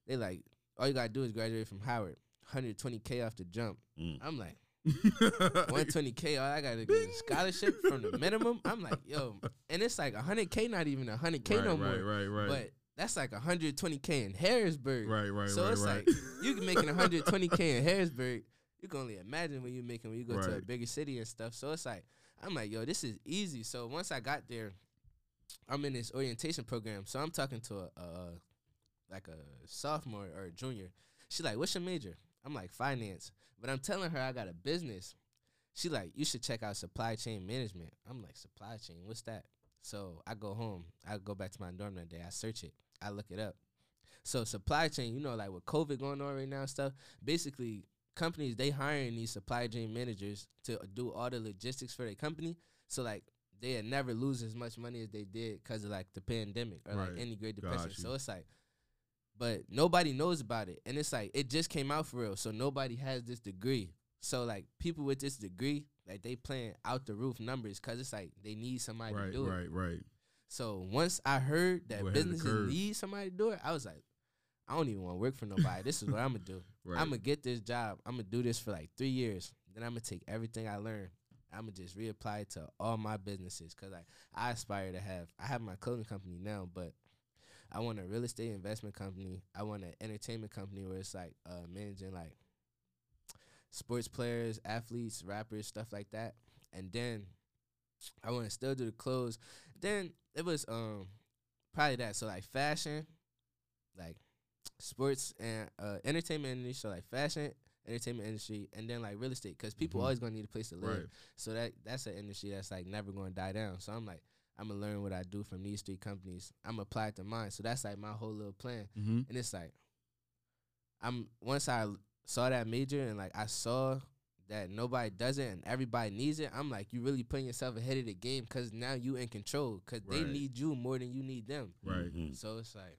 they like all you gotta do is graduate from Howard, 120k off the jump. Mm. I'm like. 120k, all I gotta get a scholarship from the minimum. I'm like, yo, and it's like 100k, not even 100k right, no more. right, right, right, But that's like 120k in Harrisburg. right, right, so right, it's right. like you can making 120k in Harrisburg. You can only imagine what you're making when you go to a bigger city and stuff. So it's like I'm like, yo, this is easy. So once I got there, I'm in this orientation program. So I'm talking to a, a like a sophomore or a junior. She like, what's your major? I'm like finance, but I'm telling her I got a business. She like, you should check out supply chain management. I'm like, supply chain, what's that? So I go home. I go back to my dorm that day. I search it. I look it up. So supply chain, you know, like with COVID going on right now and stuff. Basically, companies they hiring these supply chain managers to do all the logistics for their company. So like they had never lose as much money as they did because of like the pandemic or like any Great Depression. Got you. So it's like, but nobody knows about it, and it's like it just came out for real. So nobody has this degree. So like people with this degree, like they playing out the roof numbers because it's like they need somebody to right, do it. right, right. So once I heard that You ahead of the businesses need somebody to do it, I was like, I don't even want to work for nobody. this is what I'm gonna do. Right. I'm gonna get this job. I'm gonna do this for like three years. Then I'm gonna take everything I learned. I'm gonna just reapply it to all my businesses because like I aspire to have. I have my clothing company now, but I want a real estate investment company. I want an entertainment company where it's like uh, managing like sports players, athletes, rappers, stuff like that. And then I want to still do the clothes. Then it was um probably that. So like fashion, like sports and uh, entertainment industry. So like fashion, entertainment industry, and then like real estate, because people Mhm. always gonna need a place to live. Right. So that that's an industry that's like never gonna die down. So I'm like, I'm gonna learn what I do from these three companies. I'm gonna apply it to mine. So that's like my whole little plan. Mm-hmm. And it's like, I'm once I saw that major and like I saw that nobody does it and everybody needs it. I'm like, you really putting yourself ahead of the game because now you in control because they need you more than you need them. Right. Mhm. So it's like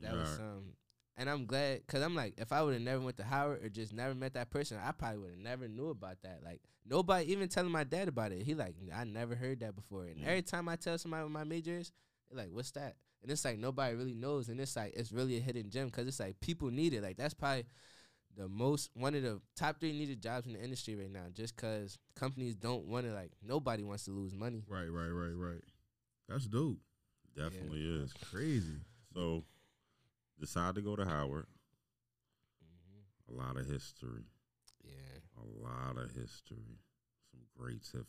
that was Right. um, and I'm glad because I'm like, if I would have never went to Howard or just never met that person, I probably would have never knew about that. Like nobody even telling my dad about it. He like, I never heard that before. And Mm. every time I tell somebody what my major is, They're like, what's that? And it's like nobody really knows, and it's like it's really a hidden gem because it's like people need it. Like that's probably the most one of the top three needed jobs in the industry right now. Just because companies don't want to like nobody wants to lose money. Right, right, right, right. That's dope. Definitely is. Crazy. So, decide to go to Howard. Mm-hmm. A lot of history. Yeah. A lot of history. Some greats have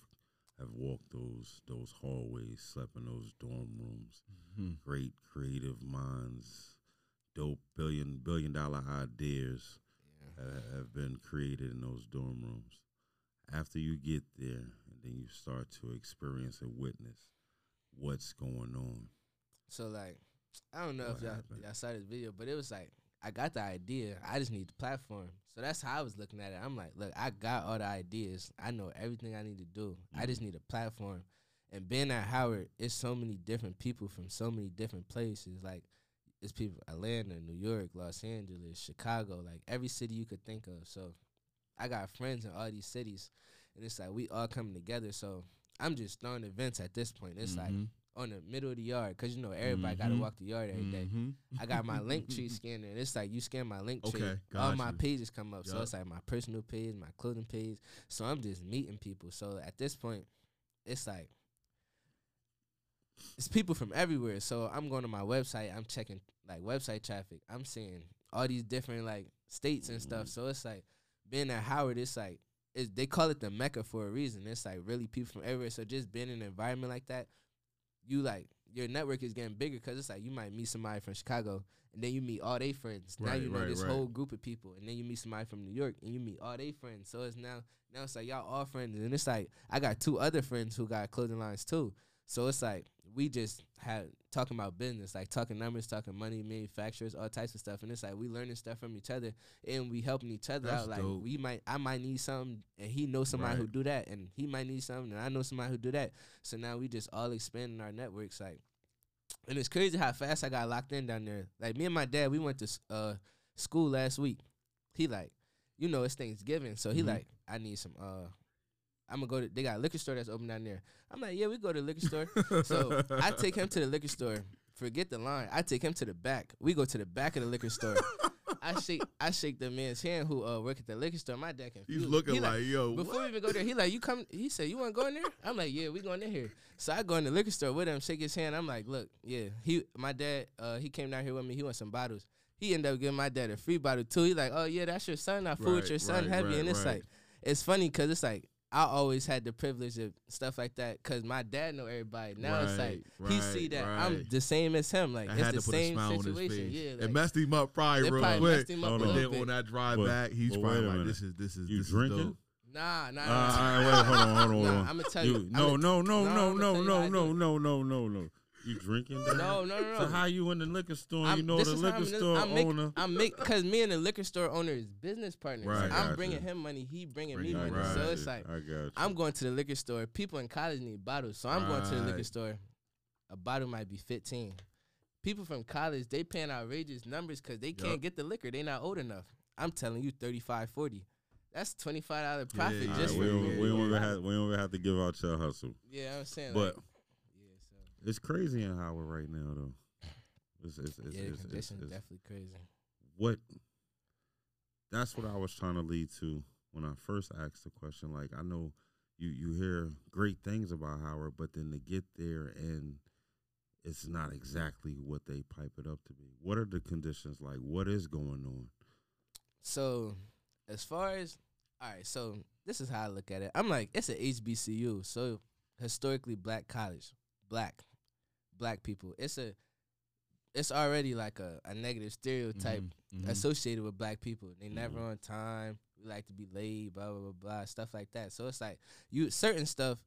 have walked those those hallways, slept in those dorm rooms. Mhm. Great creative minds, dope billion billion dollar ideas Yeah. ha- have been created in those dorm rooms. After you get there, and then you start to experience and witness what's going on. So like, I don't know What if y'all, happened? y'all saw this video, but it was like I got the idea. I just need the platform. So that's how I was looking at it. I'm like, look, I got all the ideas. I know everything I need to do. I just need a platform. And being at Howard, it's so many different people from so many different places. Like it's people Atlanta, New York, Los Angeles, Chicago, like every city you could think of. So I got friends in all these cities, and it's like we all coming together. So I'm just throwing events at this point. It's like Mhm. On the middle of the yard because you know everybody got to walk the yard every day. Mhm. I got my link tree scanner, and it's like you scan my Linktree, Okay, all my pages come up. So it's like my personal page, my clothing page. So I'm just meeting people. So at this point, it's like it's people from everywhere. So I'm going to my website. I'm checking like website traffic. I'm seeing all these different like states and stuff. So it's like being at Howard. It's like it's, they call it the mecca for a reason. It's like really people from everywhere. So just being in an environment like that, you like your network is getting bigger because it's like you might meet somebody from Chicago and then you meet all their friends. now Right, you know right, this right. whole group of people, and then you meet somebody from New York and you meet all their friends. So it's now now it's like y'all all friends, and it's like I got two other friends who got clothing lines too. So it's like we just had talking about business, like talking numbers, talking money, manufacturers, all types of stuff, and it's like we learning stuff from each other and we helping each other That's out. Like dope. we might, I might need something, and he knows somebody who Right. do that, and he might need something, and I know somebody who do that. So now we just all expanding our networks, like. And it's crazy how fast I got locked in down there. Like me and my dad, we went to uh school last week. He like, you know, it's Thanksgiving, so he Mhm. like, I need some. uh I'm gonna go to. They got a liquor store that's open down there. I'm like, yeah, we go to the liquor store. so I take him to the liquor store. Forget the line. I take him to the back. We go to the back of the liquor store. I shake I shake the man's hand who uh work at the liquor store. My dad confused. He's looking He like, yo, Before what? we even go there, he like, you come. He said, you want to go in there? I'm like, yeah, we going in here. So I go in the liquor store with him, shake his hand. I'm like, look, yeah. He, my dad, uh, he came down here with me. He wants some bottles. He ended up giving my dad a free bottle too. He like, oh yeah, that's your son. I fool with Right, your son right, heavy, right, and it's like, it's funny because it's like. I always had the privilege of stuff like that because my dad know everybody. Now it's like Right, he right, see that I'm the same as him. Like I it's the to put a same smile on his situation. face. Yeah, it messed him up probably It real probably quick. messed him up a and then bit. on that drive But- back, he's probably like, minute. "This is this is You this drinking? Is dope. nah, nah. Uh, all right, wait, hold on, hold on, hold Nah, on. I'ma tell You, you- no, no, no, no, no, no, tell you how no, no, no, no, no, no. You drinking? That? No, no, no, So no. how you in the liquor store? I'm- you know the liquor I'm, store I'm make, owner. I'm make because me and the liquor store owner is business partners. Right. I'm Gotcha. bringing him money. He bringing Bringing me money. right. So it's like I got you. I'm going to the liquor store. People in college need bottles, so I'm going to the liquor store. A bottle might be 15. People from college they paying outrageous numbers because they can't get the liquor. They not old enough. I'm telling you, 35, 40. That's twenty five dollar profit Yeah, just right, for we, don't, we don't even have we don't even have to give out your hustle. Yeah, I'm saying. But like, so it's crazy in Howard right now, though. It's, it's, it's, yeah, it's, conditions it's- definitely crazy. what that's what I was trying to lead to when I first asked the question. Like I know you you hear great things about Howard, but then to get there and it's not exactly what they pipe it up to be. What are the conditions like? What is going on? So, as far as all right, so this is how I look at it. I'm like, it's a HBCU, so historically black college, black, black people. It's a, it's already like a, a negative stereotype Mhm, mhm. associated with black people. They never on time. We like to be late, blah blah blah blah, stuff like that. So it's like you certain stuff,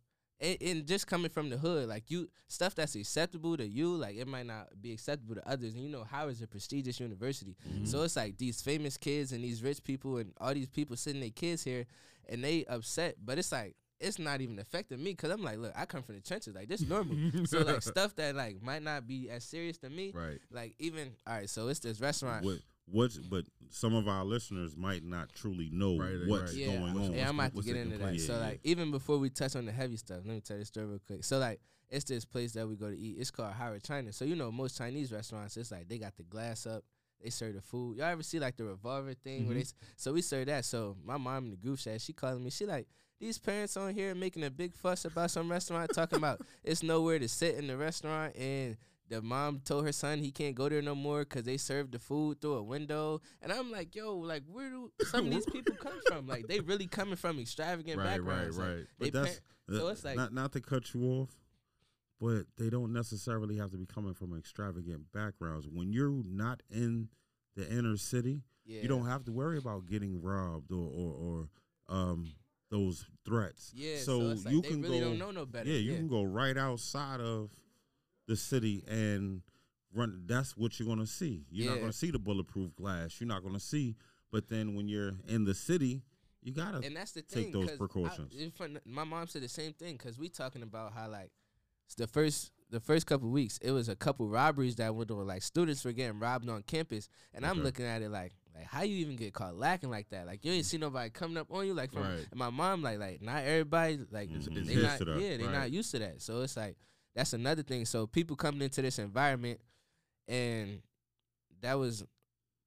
and, and just coming from the hood, like you stuff that's acceptable to you, like it might not be acceptable to others. And you know, Howard's a prestigious university, so it's like these famous kids and these rich people and all these people sending their kids here, and they upset. But it's like it's not even affecting me because I'm like, look, I come from the trenches, like this normal. so like stuff that like might not be as serious to me, Right. like even all right. So it's this restaurant. What what's but some of our listeners might not truly know Right, right, what's right. Yeah, going on. yeah, I'm about to get taking into that. place. So Yeah, like, even before we touch on the heavy stuff, let me tell you a story real quick. So like, it's this place that we go to eat. It's called Howard China. So you know, most Chinese restaurants, it's like they got the glass up. They serve the food. Y'all ever see like the revolver thing where mm-hmm. they? So we serve that. So my mom in the group chat, she calling me. She like, these parents on here making a big fuss about some restaurant, talking about it's nowhere to sit in the restaurant, and the mom told her son he can't go there no more because they served the food through a window. And I'm like, yo, like where do some of these people come from? Like they really coming from extravagant Right, right, backgrounds. Like, right. they But that's par- so it's like not not to cut you off, but they don't necessarily have to be coming from extravagant backgrounds. When you're not in the inner city, yeah. you don't have to worry about getting robbed or or, or um those threats. Yeah, so, so like you can really go. don't know no better. Yeah, you Yeah. can go right outside of the city and run. That's what you're gonna see. You're not gonna see the bulletproof glass. You're not gonna see. But then when you're in the city, you gotta and that's the take thing. those 'cause I- precautions. fun- my mom said the same thing because we talking about how like the first the first couple weeks it was a couple robberies that went on like students were getting robbed on campus and I'm looking at it like like how you even get caught lacking like that? Like you ain't see nobody coming up on you like from Right. and my mom like like not everybody like It's- it's they not yeah they Right. not used to that. So it's like that's another thing. So people coming into this environment and that was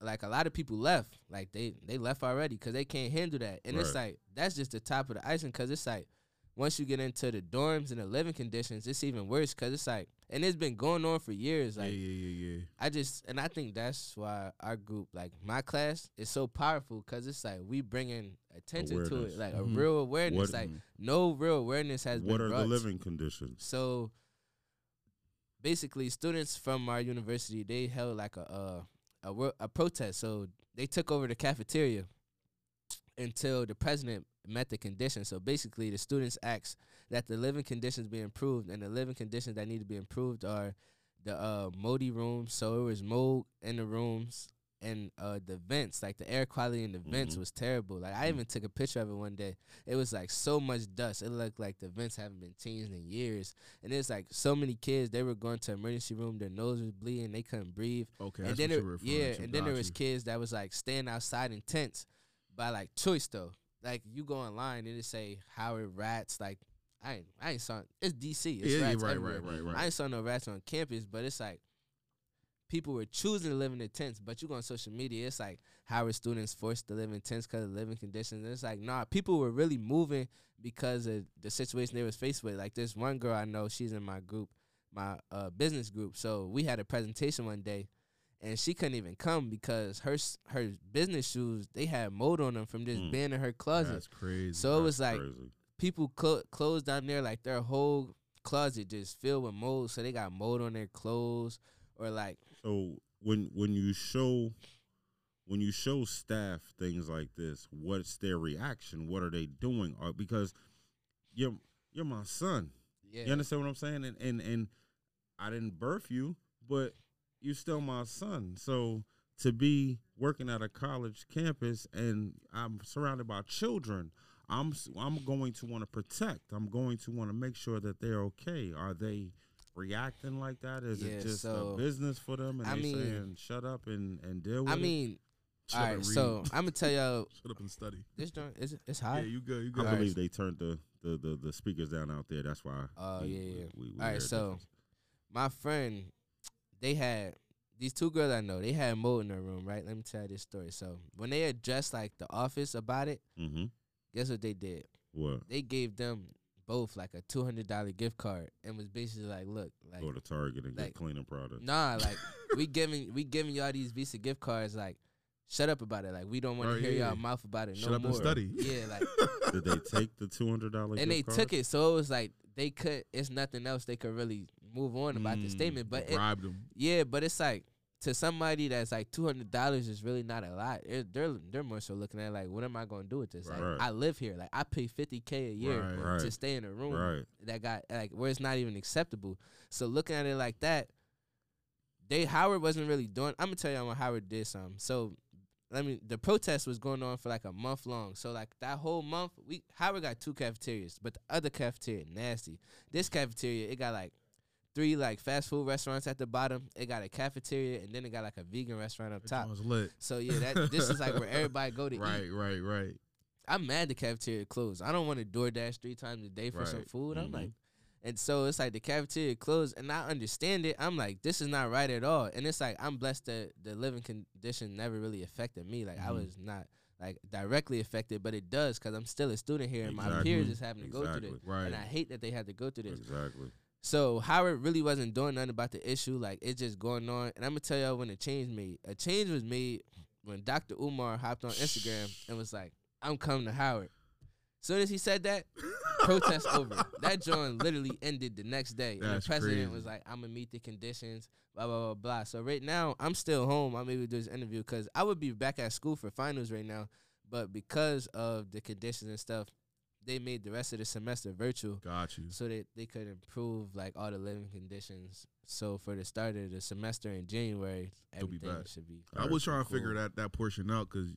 like a lot of people left. Like they they left already because they can't handle that. And it's like that's just the top of the icing because it's like once you get into the dorms and the living conditions it's even worse because it's like and it's been going on for years like yeah, yeah, yeah. i just and i think that's why our group like my class is so powerful because it's like we bringing attention to it like Mhm. a real awareness What- like no real awareness has what been are the living conditions? so basically, students from our university they held like a uh, a a protest. So they took over the cafeteria until the president met the conditions. So basically, the students asked that the living conditions be improved, and the living conditions that need to be improved are the uh, moldy rooms. So it was mold in the rooms. And uh, the vents, like the air quality in the vents, Mhm. was terrible. Like I even took a picture of it one day. It was like so much dust. It looked like the vents haven't been changed in years. And it's like so many kids. They were going to emergency room. Their nose was bleeding. They couldn't breathe. Okay, and that's then what there, you're yeah, and then there was kids that was like staying outside in tents by like choice though. Like you go online and it say Howard rats. Like I ain't, I ain't saw it's DC. It's Yeah, yeah, right, everywhere. right, right, right. I ain't saw no rats on campus, but it's like people were choosing to live in the tents. But you go on social media, it's like Howard students forced to live in tents because of living conditions. And it's like nah, people were really moving because of the situation they was faced with. Like this one girl I know, she's in my group, my uh, business group. So we had a presentation one day, and she couldn't even come because her her business shoes they had mold on them from just Mm. being in her closet. That's crazy. So it was like Crazy. people clo- clothes down there, like their whole closet just filled with mold. So they got mold on their clothes, or like So when when you show when you show staff things like this, what's their reaction? What are they doing? Or because you're you're my son. yeah, You understand what I'm saying? And and and I didn't birth you, but you still my son. So to be working at a college campus and I'm surrounded by children, I'm s- I'm going to want to protect. I'm going to want to make sure that they're okay. Are they reacting like that? Is Yeah, it just so, a business for them and I they mean- saying shut up and and deal with I it? mean, Shut all up right. and read. So I'm gonna tell y'all Shut up and study. this joint is it's Yeah, you good. You I good. Alright. believe they turned the, the, the, the speakers down out there. That's why. Oh, we- yeah, yeah. we- we All right, so difference. my friend, they had these two girls I know. They had mold in their room, right? Let me tell you this story. So when they addressed like the office about it, Mhm. guess what they did? What? They gave them both like a two hundred dollar gift card and was basically like, look, like Go to Target and like- get cleaning products. Nah, like we giving we giving y'all these Visa gift cards. Like, shut up about it. Like we don't want to hear yeah. y'all mouth about it Shut no up more. and study. Yeah, like Did they take the two hundred dollars? and they took it, so it was like they could. It's nothing else they could really move on about the Mm, statement. But it, yeah, but it's like to somebody that's like two hundred dollars is really not a lot. It, they're they're more so looking at like, what am I going to do with this? Like, Right. I live here. Like I pay fifty k a year Right. Right. to stay in a room Right. that got like where it's not even acceptable. So looking at it like that, they Howard wasn't really doing. I'm gonna tell you what Howard did some. So let me. The protest was going on for like a month long. So like that whole month, we Howard got two cafeterias, but the other cafeteria nasty. This cafeteria it got like three like fast food restaurants at the bottom. It got a cafeteria, and then it got like a vegan restaurant up top. So yeah, that this is like where everybody go to Right, eat. right, right. right. I'm mad the cafeteria closed. I don't want to DoorDash three times a day for some Right. food. I'm Mhm. like, and so it's like the cafeteria closed, and I understand it. I'm like, this is not right at all. And it's like I'm blessed that the living condition never really affected me. Like I Mhm. was not like directly affected, but it does because I'm still a student here, and my peers is having to go through this. Right. And I hate that they had to go through this. Exactly. So Howard really wasn't doing nothing about the issue. Like it's just going on. And I'm gonna tell y'all when a change made. A change was made when Dr. Umar hopped on Instagram and was like, "I'm coming to Howard." Soon as he said that, protest over. That joint literally ended the next day. and That's the president crazy. was like, "I'm gonna meet the conditions." Blah blah blah blah. So right now, I'm still home. I'm able to do this interview because I would be back at school for finals right now, but because of the conditions and stuff, they made the rest of the semester virtual Got you. so that they could improve like all the living conditions. So for the start of the semester in January, They'll be everything should be. I was trying to cool. figure that that portion out because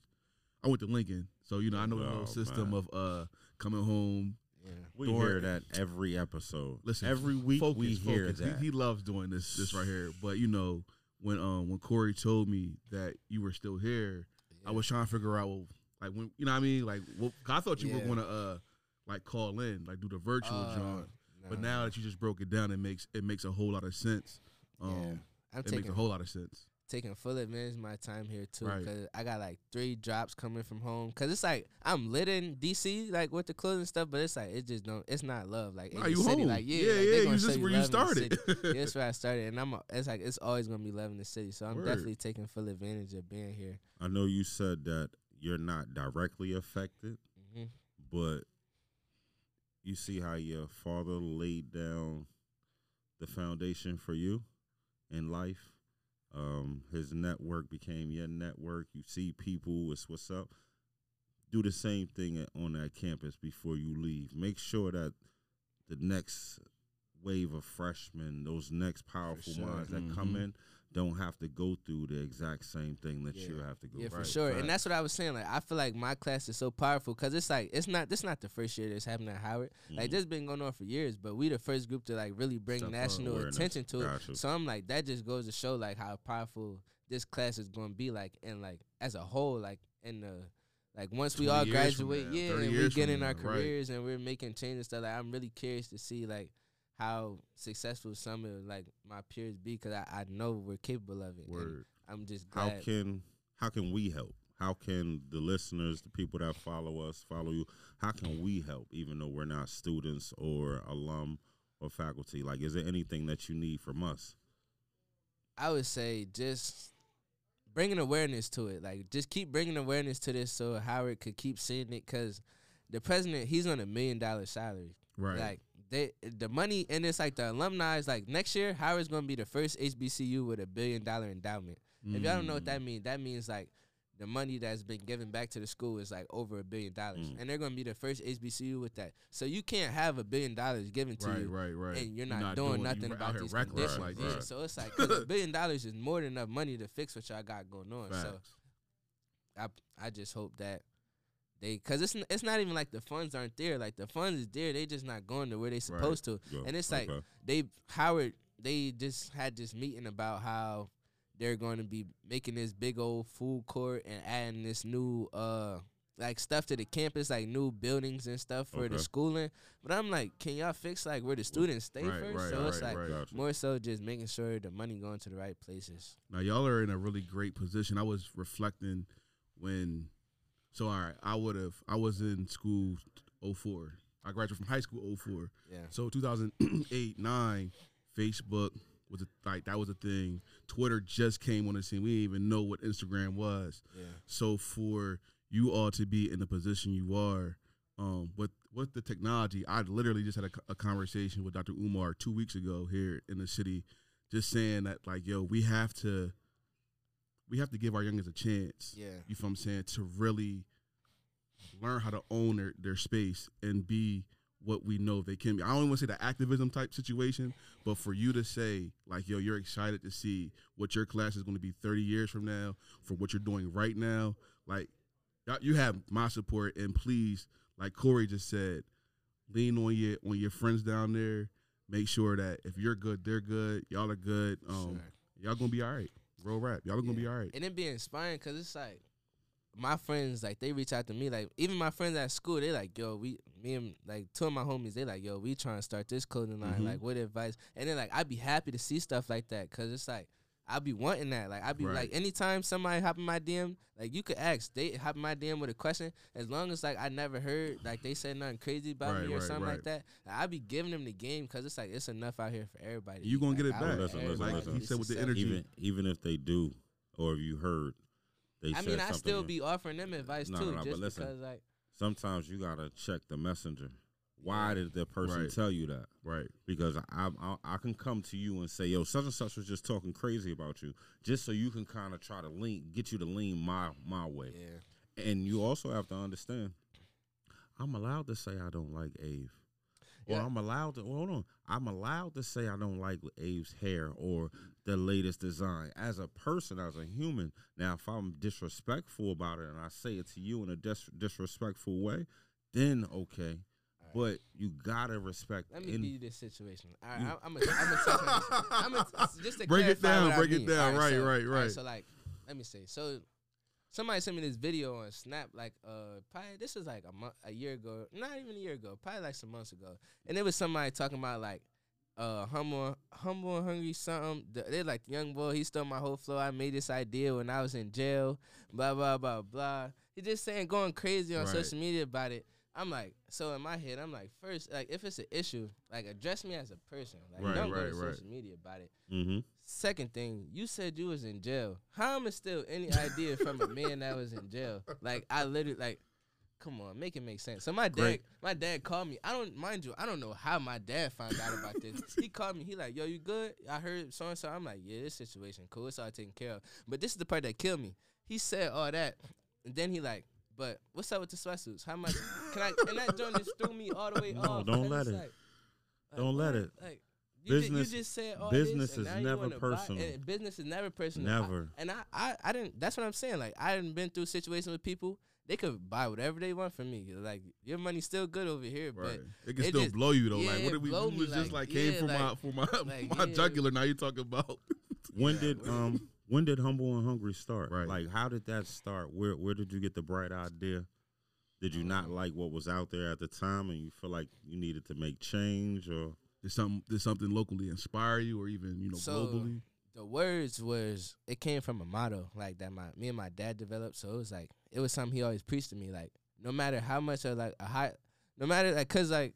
I went to Lincoln, so you know I know the Oh, whole system man. of uh coming home. Yeah. We Door- hear that every episode. Listen, every week focus, we hear focus. He- that. He, loves doing this this right here. But you know when um when Corey told me that you were still here, I was trying to figure out well, like when you know what I mean like well, 'cause I thought you Yeah. were gonna uh like call in like do the virtual Uh, joint. But now that you just broke it down, it makes it makes a whole lot of sense. Um, Yeah. I'm it makes a whole lot of sense. taking full advantage of my time here too, Right. because I got like three drops coming from home. Cause it's like I'm lit in DC, like with the clothes and stuff, but it's like it just don't. It's not love. Like in Nah, the you city, home. like yeah, Yeah, like, yeah, you just where you love in the started. yeah, that's where I started, and I'm. a- It's like it's always gonna be love in the city. So I'm Word. definitely taking full advantage of being here. I know you said that you're not directly affected, hmm but you see how your father laid down the foundation for you in life. Um, his network became your network. You see people, it's what's up. Do the same thing on that campus before you leave. Make sure that the next wave of freshmen, those next powerful sure. minds that come Mhm. in, don't have to go through the exact same thing that you have to go Yeah, through. for sure. And that's what I was saying. Like, I feel like my class is so powerful because it's like it's not this not the first year that's happening at Howard. Like, Mhm. this been going on for years, but we the first group to like really bring Step national attention to it. So I'm like, that just goes to show like how powerful this class is going to be. Like, and like as a whole, like in the like once we all graduate, now, yeah, and we get in our now, right. careers and we're making changes stuff. Like, I'm really curious to see like how successful some of like my peers be because I, I know we're capable of it. and I'm just how can how can we help? How can the listeners, the people that follow us, follow you? How can we help, even though we're not students or alum or faculty? Like, is there anything that you need from us? I would say just bringing awareness to it. Like, just keep bringing awareness to this so Howard could keep seeing it. Because the president, he's on a million dollar salary. Right. Like, they, the money, and it's like the alumni is like next year, Howard's going to be the first HBCU with a billion dollar endowment. If y'all don't know what Mm. that means, that means like the money that's been given back to the school is like over a billion dollars. Mm. And they're going to be the first HBCU with that. So you can't have a billion dollars given to right, you right, right. and you're not, doing, you nothing out about these reckless conditions. like yeah, that. so it's like a billion dollars is more than enough money to fix what y'all got going on. So I I just hope that they because it's it's not even like the funds aren't there. Like the funds is there, they just not going to where they supposed to. Go. And it's like Okay. they Howard they just had this meeting about how they're going to be making this big old food court and adding this new uh like stuff to the campus, like new buildings and stuff for the schooling. But I'm like, can y'all fix like where the students stay Right, first? right, so it's like right. Gotcha. more so just making sure the money going to the right places. Now y'all are in a really great position. I was reflecting when so all right, I would have I was in school 04. I graduated from high school 04. Yeah. So 2008, 9, Facebook was a, like that was a thing. Twitter just came on the scene. We didn't even know what Instagram was. Yeah. So for you all to be in the position you are, um, with with the technology, I literally just had a, a conversation with Dr. Umar two weeks ago here in the city, just saying that like, yo, we have to, we have to give our youngins a chance. Yeah. You feel what I'm saying to really learn how to own their, their space and be what we know they can be. I don't even want to say the activism type situation, but for you to say like, yo, you're excited to see what your class is going to be 30 years from now, for what you're doing right now, like you have my support. And please, like Corey just said, lean on your on your friends down there. make sure that if you're good, they're good. Y'all are good. Um, y'all gonna be all right. Real rap. Y'all gonna be all right. And it be inspiring because it's like my friends, like they reach out to me, like even my friends at school, they like, yo, we, me and like two of my homies, they like, yo, we trying to start this clothing line. Mhm. Like, what advice? And then like, I'd be happy to see stuff like that because it's like. I be wanting that. Like I be Right. like anytime somebody hop in my DM, like you could ask, they hop in my DM with a question. As long as like I never heard like they said nothing crazy about Right, me or right, something right. like that, like, I be giving them the game because it's like it's enough out here for everybody. You gonna Like, get it back. Listen, listen, everybody listen. to He said with the energy. Even even if they do, or if you heard, they I said mean, I something still be offering them advice No, too, no, no, but just listen. because like Sometimes you gotta check the messenger. Why did the person Right. tell you that? Right. Because I, I I can come to you and say, yo, such and such was just talking crazy about you, just so you can kind of try to lean, get you to lean my my way. yeah. And you also have to understand, I'm allowed to say I don't like Ave. Or I'm allowed to hold on. I'm allowed to say I don't like Ave's hair or the latest design as a person, as a human. Now, if I'm disrespectful about it and I say it to you in a dis- disrespectful way, then okay. But you gotta respect. Let me in- give you this situation. Right, You- I'm gonna I'm gonna on this. I'm just to Break it down, what I break it mean. down. right, so, right, all right. So like, let me say. So somebody sent me this video on Snap like uh probably this was like a month a year ago, not even a year ago, probably like some months ago, and it was somebody talking about like. Uh, humble, humble and hungry. Something. They're like young boy. He stole my whole flow. I made this idea when I was in jail. Blah blah blah blah. He just saying going crazy on Right. social media about it. I'm like, so in my head, I'm like, first, like, if it's an issue, like, address me as a person. Like, Right, don't go to right. social media about it. Mm-hmm. Second thing, you said you was in jail. How am I still any idea from a man that was in jail? Like, I literally, like, come on, make it make sense. So my dad, Great. my dad called me. I don't mind you. I don't know how my dad found out about this. he called me. He like, yo, you good? I heard so and so. I'm like, yeah, this situation cool. It's all taken care of. But this is the part that killed me. He said all that, and then he like, but what's up with the sweatsuits? How much can I? And that joint just threw me all the way No, off. don't let it. like- like, Don't let it. Like. You, Business- you just said all business this, is never buy- personal. business is never personal. I- Never. and I, I, I didn't. That's what I'm saying. Like I didn't been through situations with people. They could buy whatever they want from me. Like your money's still good over here, Right. but It can it still just- blow you though. yeah, like what did we you was just like, like came yeah, from my like- for my like, my yeah. jugular. Now you talking about When did um when did Humble and Hungry start? Right. Like how did that start? Where where did you get the bright idea? Did you not like what was out there at the time and you feel like you needed to make change or did something did something locally inspire you or even you know So, globally? the words was it came from a motto like that my me and my dad developed. So it was like it was something he always preached to me. Like no matter how much of like a high, no matter like cause like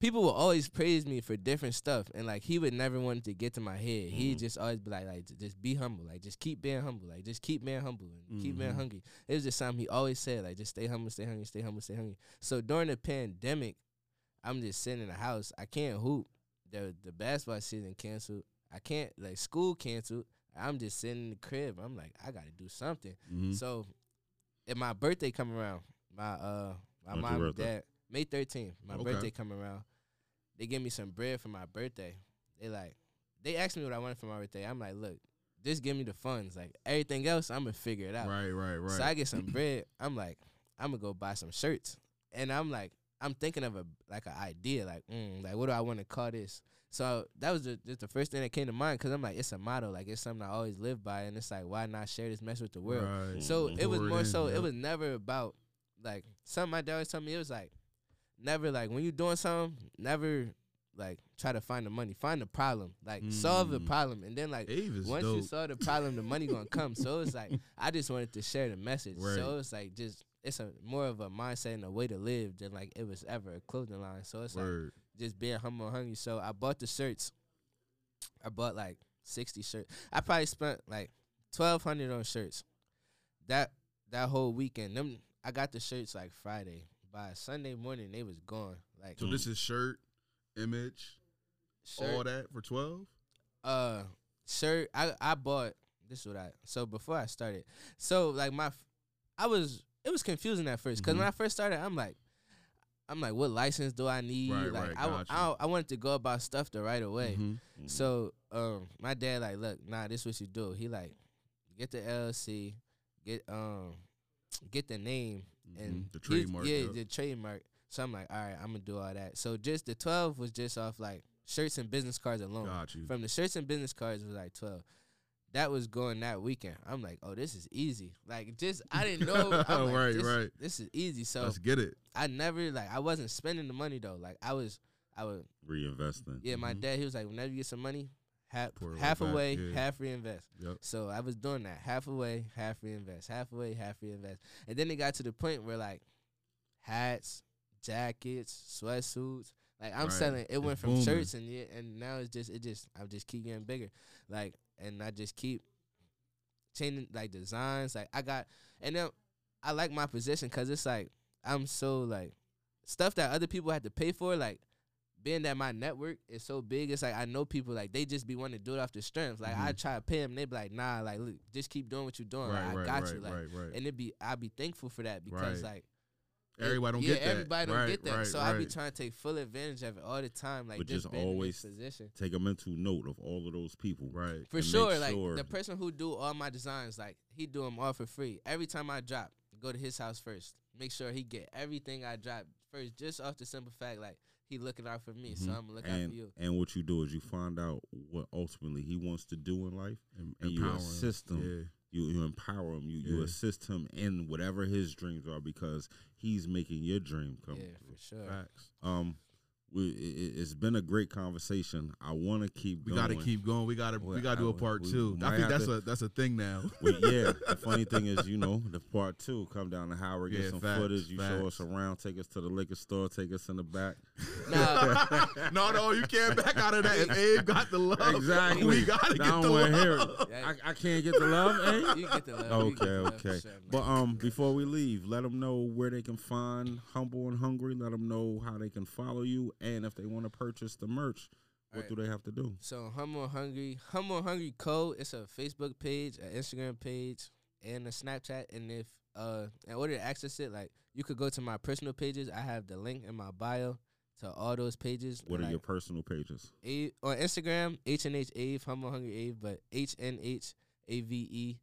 people will always praise me for different stuff, and like he would never want to get to my head. He'd Mhm. just always be like like just be humble, like just keep being humble, like just keep being humble and keep being Mhm. hungry. It was just something he always said, like just stay humble, stay hungry, stay humble, stay hungry. So during the pandemic, I'm just sitting in the house. I can't hoop. The the basketball season canceled. I can't like school canceled. I'm just sitting in the crib. I'm like, I gotta do something. Mhm. So, if my birthday come around, my uh my When's mom and dad May 13th, my Okay. birthday come around. They give me some bread for my birthday. They like they asked me what I wanted for my birthday. I'm like, look, just give me the funds. Like everything else, I'm gonna figure it out. Right, right, right. So I get some bread. I'm like, I'm gonna go buy some shirts, and I'm like, I'm thinking of a like an idea, like, mm, like what do I want to call this? So that was the, just the first thing that came to mind because I'm like, it's a motto, like it's something I always live by, and it's like, why not share this message with the world? Right. So it was more so. It was never about like something my dad always told me. It was like never like when you doing something, never like try to find the money, find the problem, like solve the Mm. problem, and then like once you solve the problem, the money gonna come. So it's like I just wanted to share the message. Right. So it's like just it's a more of a mindset and a way to live than like it was ever a clothing line. So it's like just being humble and hungry. So I bought the shirts. I bought like sixty shirts. I probably spent like twelve hundred on shirts. That that whole weekend. Them I got the shirts like Friday. By Sunday morning they was gone. Like So this is shirt, image, shirt, all that for twelve. uh shirt I I bought this is what I so before I started so like my I was it was confusing at first because when Mhm. I first started I'm like I'm like what license do I need Right, like right, I, gotcha. I I wanted to go about stuff the right away Mhm. so um my dad like look nah this what you do he like get the LLC get um get the name and Mhm. The trademark, yeah yep. the trademark So I'm like, all right, I'm gonna do all that. So just the twelve was just off like shirts and business cards alone. Got you. From the shirts and business cards was like twelve. That was going that weekend. I'm like, oh, this is easy. Like just I didn't know. I'm like, Right, this, right. This is easy. So Let's get it. I never like I wasn't spending the money though. Like I was, I would. Reinvesting. Yeah, my dad he was like, whenever you get some money, half Pour half back, away, yeah. half reinvest. Yep. So I was doing that half away, half reinvest, half away, half reinvest, and then it got to the point where like hats, jackets, sweatsuits. Like I'm Right. selling. It went It's from booming. shirts and yeah, and now it's just it just I just keep getting bigger. Like and I just keep changing like designs. Like I got and then I like my position because it's like I'm so like stuff that other people had to pay for. Like being that my network is so big, it's like I know people like they just be wanting to do it off their strength. Like I mm-hmm. try to pay them, they be like, nah, like look, just keep doing what you're doing. Right, like, right, I got right, you. Like, and it be I be thankful for that because like Everybody don't yeah, get that. Yeah, everybody don't get that. so I be trying to take full advantage of it all the time. Like But just, just being in this always position. Take a mental note of all of those people. Right. For sure, like sure- the person who do all my designs, like he do them all for free. Every time I drop, go to his house first. Make sure he get everything I drop first, just off the simple fact like he looking out for me, so I'm gonna look out Mm-hmm. And for you. and what you do is you find out what ultimately he wants to do in life, Em- and you assist him. Yeah. You you empower him. You you assist him in whatever his dreams are because he's making your dream come Yeah, true. for sure. Facts. Um, we it, it's been a great conversation. I want to keep. We going. got to keep going. We got to Well, we got to do a part we- two. we I think that's to- a that's a thing now. Well, yeah, the funny thing is, you know, the part two come down to Howard, get Yeah, some facts, footage. You show us around, take us to the liquor store, take us in the back. Nah, no, no, you can't back out of that. If Ave got the love, Exactly. we gotta get I don't the wanna love. hear it. I, I can't get the love, eh? you get the love. you Okay, the love okay. sure. But um, before we leave, let them know where they can find Humble and Hungry. Let them know how they can follow you, and if they want to purchase the merch, what Alright. do they have to do? So Humble and Hungry, Humble and Hungry Co. It's a Facebook page, an Instagram page, and a Snapchat. And if uh, in order to access it, like you could go to my personal pages. I have the link in my bio to all those pages. What are like, your personal pages? A- on Instagram, H N H Ave, Humble Hungry Ave, but H N H A V E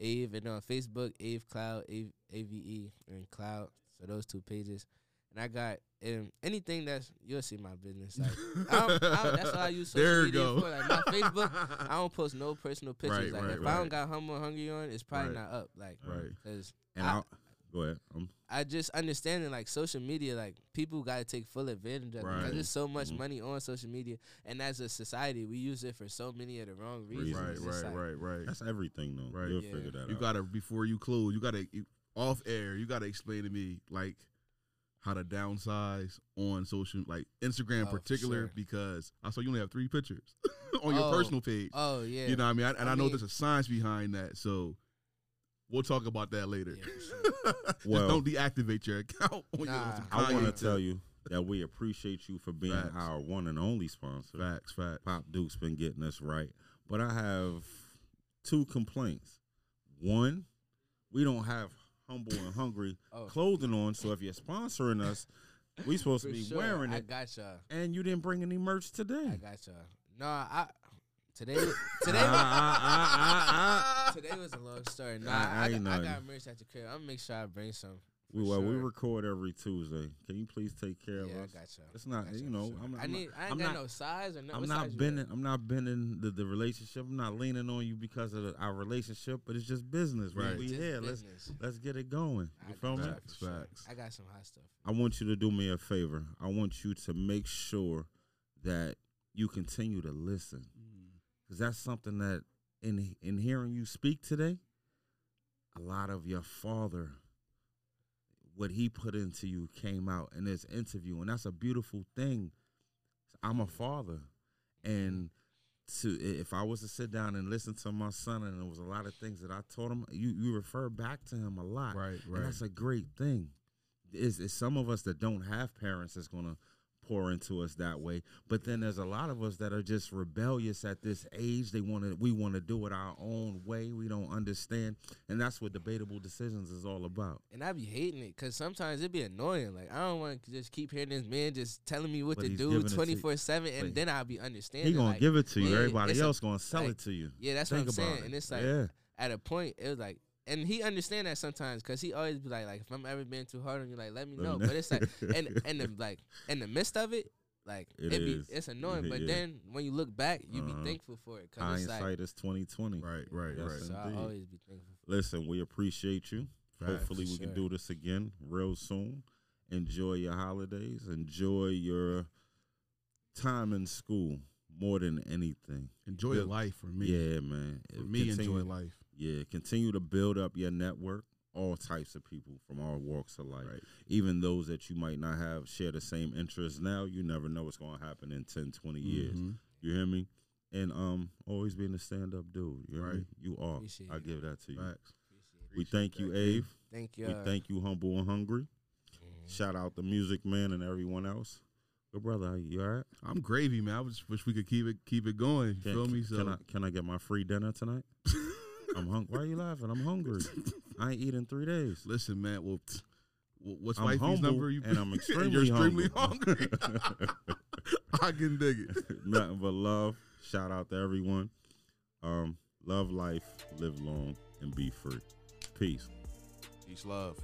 Ave, and on Facebook, Ave Cloud, Ave A V E, and Cloud. So those two pages. And I got um, anything that's you'll see my business. Like I don't, I don't, that's all I use social There you media go. for. Like my Facebook, I don't post no personal pictures. Right, like right, if I don't got Humble and Hungry on, it's probably Right. not up. Like Right. because And I- I, will go ahead. Um, I just understanding like social media, like people got to take full advantage of it Right. because there's so much Mhm. money on social media, and as a society, we use it for so many of the wrong reasons. Right, right, like- right, right. that's everything, though. Right. You'll Yeah. figure that You out. gotta before you close. You gotta you, off air. You gotta explain to me like how to downsize on social, like Instagram in Oh, particular, sure. because I saw you only have three pictures on your Oh, personal page. Oh yeah, You know what I mean? I, and I, I know mean- there's a science behind that. So we'll talk about that later. Yeah, sure. Well- don't deactivate your account. On your, Nah. some I want to tell you that we appreciate you for being Facts. our one and only sponsor. Facts, facts. Pop Duke's been getting us right. But I have two complaints. One, we don't have humble and hungry Oh. clothing on, so if you're sponsoring us, we supposed to be sure. wearing it. I y'all. and you didn't bring any merch today. I gotcha. No, I today today Ah, ah, ah, ah, today was a long story. No, I- I, I I, got, got merch at the crib. I'm gonna make sure I bring some. We, well, we record every Tuesday. Can you please take care Yeah, of I us? got y'all. It's not, I got you know, sure. I'm not. I I'm need. I ain't I'm got not- no size or no. I'm not bending. I'm not bending the, the relationship. I'm not leaning on you because of the, our relationship, but it's just business. Right? Right. We here. Let's let's get it going. I You got feel me? Facts, sure. facts. I got some hot stuff. I want you to do me a favor. I want you to make sure that you continue to listen, mm. because that's something that in in hearing you speak today, a lot of your father, what he put into you came out in this interview, and that's a beautiful thing. I'm a father, and to if I was to sit down and listen to my son, and there was a lot of things that I told him, you you refer back to him a lot, Right, and that's a great thing. Is is some of us that don't have parents that's gonna pour into us that way, but then there's a lot of us that are just rebellious at this age. They want to we want to do it our own way. We don't understand, and that's what debatable decisions is all about. And I be hating it because sometimes it be annoying. Like I don't want to just keep hearing this man just telling me what But to do giving it to you. twenty four seven, and then I'll be understanding. He gonna like, give it to you. yeah, Everybody it's a- else gonna sell like, it to you. Yeah, that's Think what I'm saying. it. And it's like yeah, at a point, it was like and he understand that sometimes because he always be like, like if I'm ever being too hard on you, like let me Let me know. know. But it's like, and and the like in the midst of it, like It it, be it's annoying. But Yeah. then when you look back, you Uh-huh. be thankful for it because it's Hindsight like, is twenty twenty. Right, right, Yes, right. so I always be thankful. For Listen, we appreciate you. Facts. Hopefully, we For can do this again real soon. Enjoy your holidays. Enjoy your time in school more than anything. Enjoy Build- life for me. Yeah, man. For me, Continue- enjoy life. Yeah, continue to build up your network. All types of people from all walks of life. Right. Even those that you might not have share the same interests now, you never know what's going to happen in 10, 20 years. Mhm. You hear me? And um, always being a stand up dude. You hear me? Right. You are. Appreciate I give that to you. Facts. We thank you, Ave. Thank you. We uh, thank you, Humble and Hungry. mhm. Shout out the Music Man and everyone else. Good brother, you all right? I'm gravy, man. I just wish we could keep it keep it going. You Can, feel me? can, So I can I get my free dinner tonight? I'm hungry. Why are you laughing? I'm hungry. I ain't eating three days. listen, man. Well, what's I'm wifey's humble number? You and I'm extremely you're extremely humble. hungry. I can dig it. Nothing but love. Shout out to everyone. Um, love life, live long, and be free. Peace. Peace, love.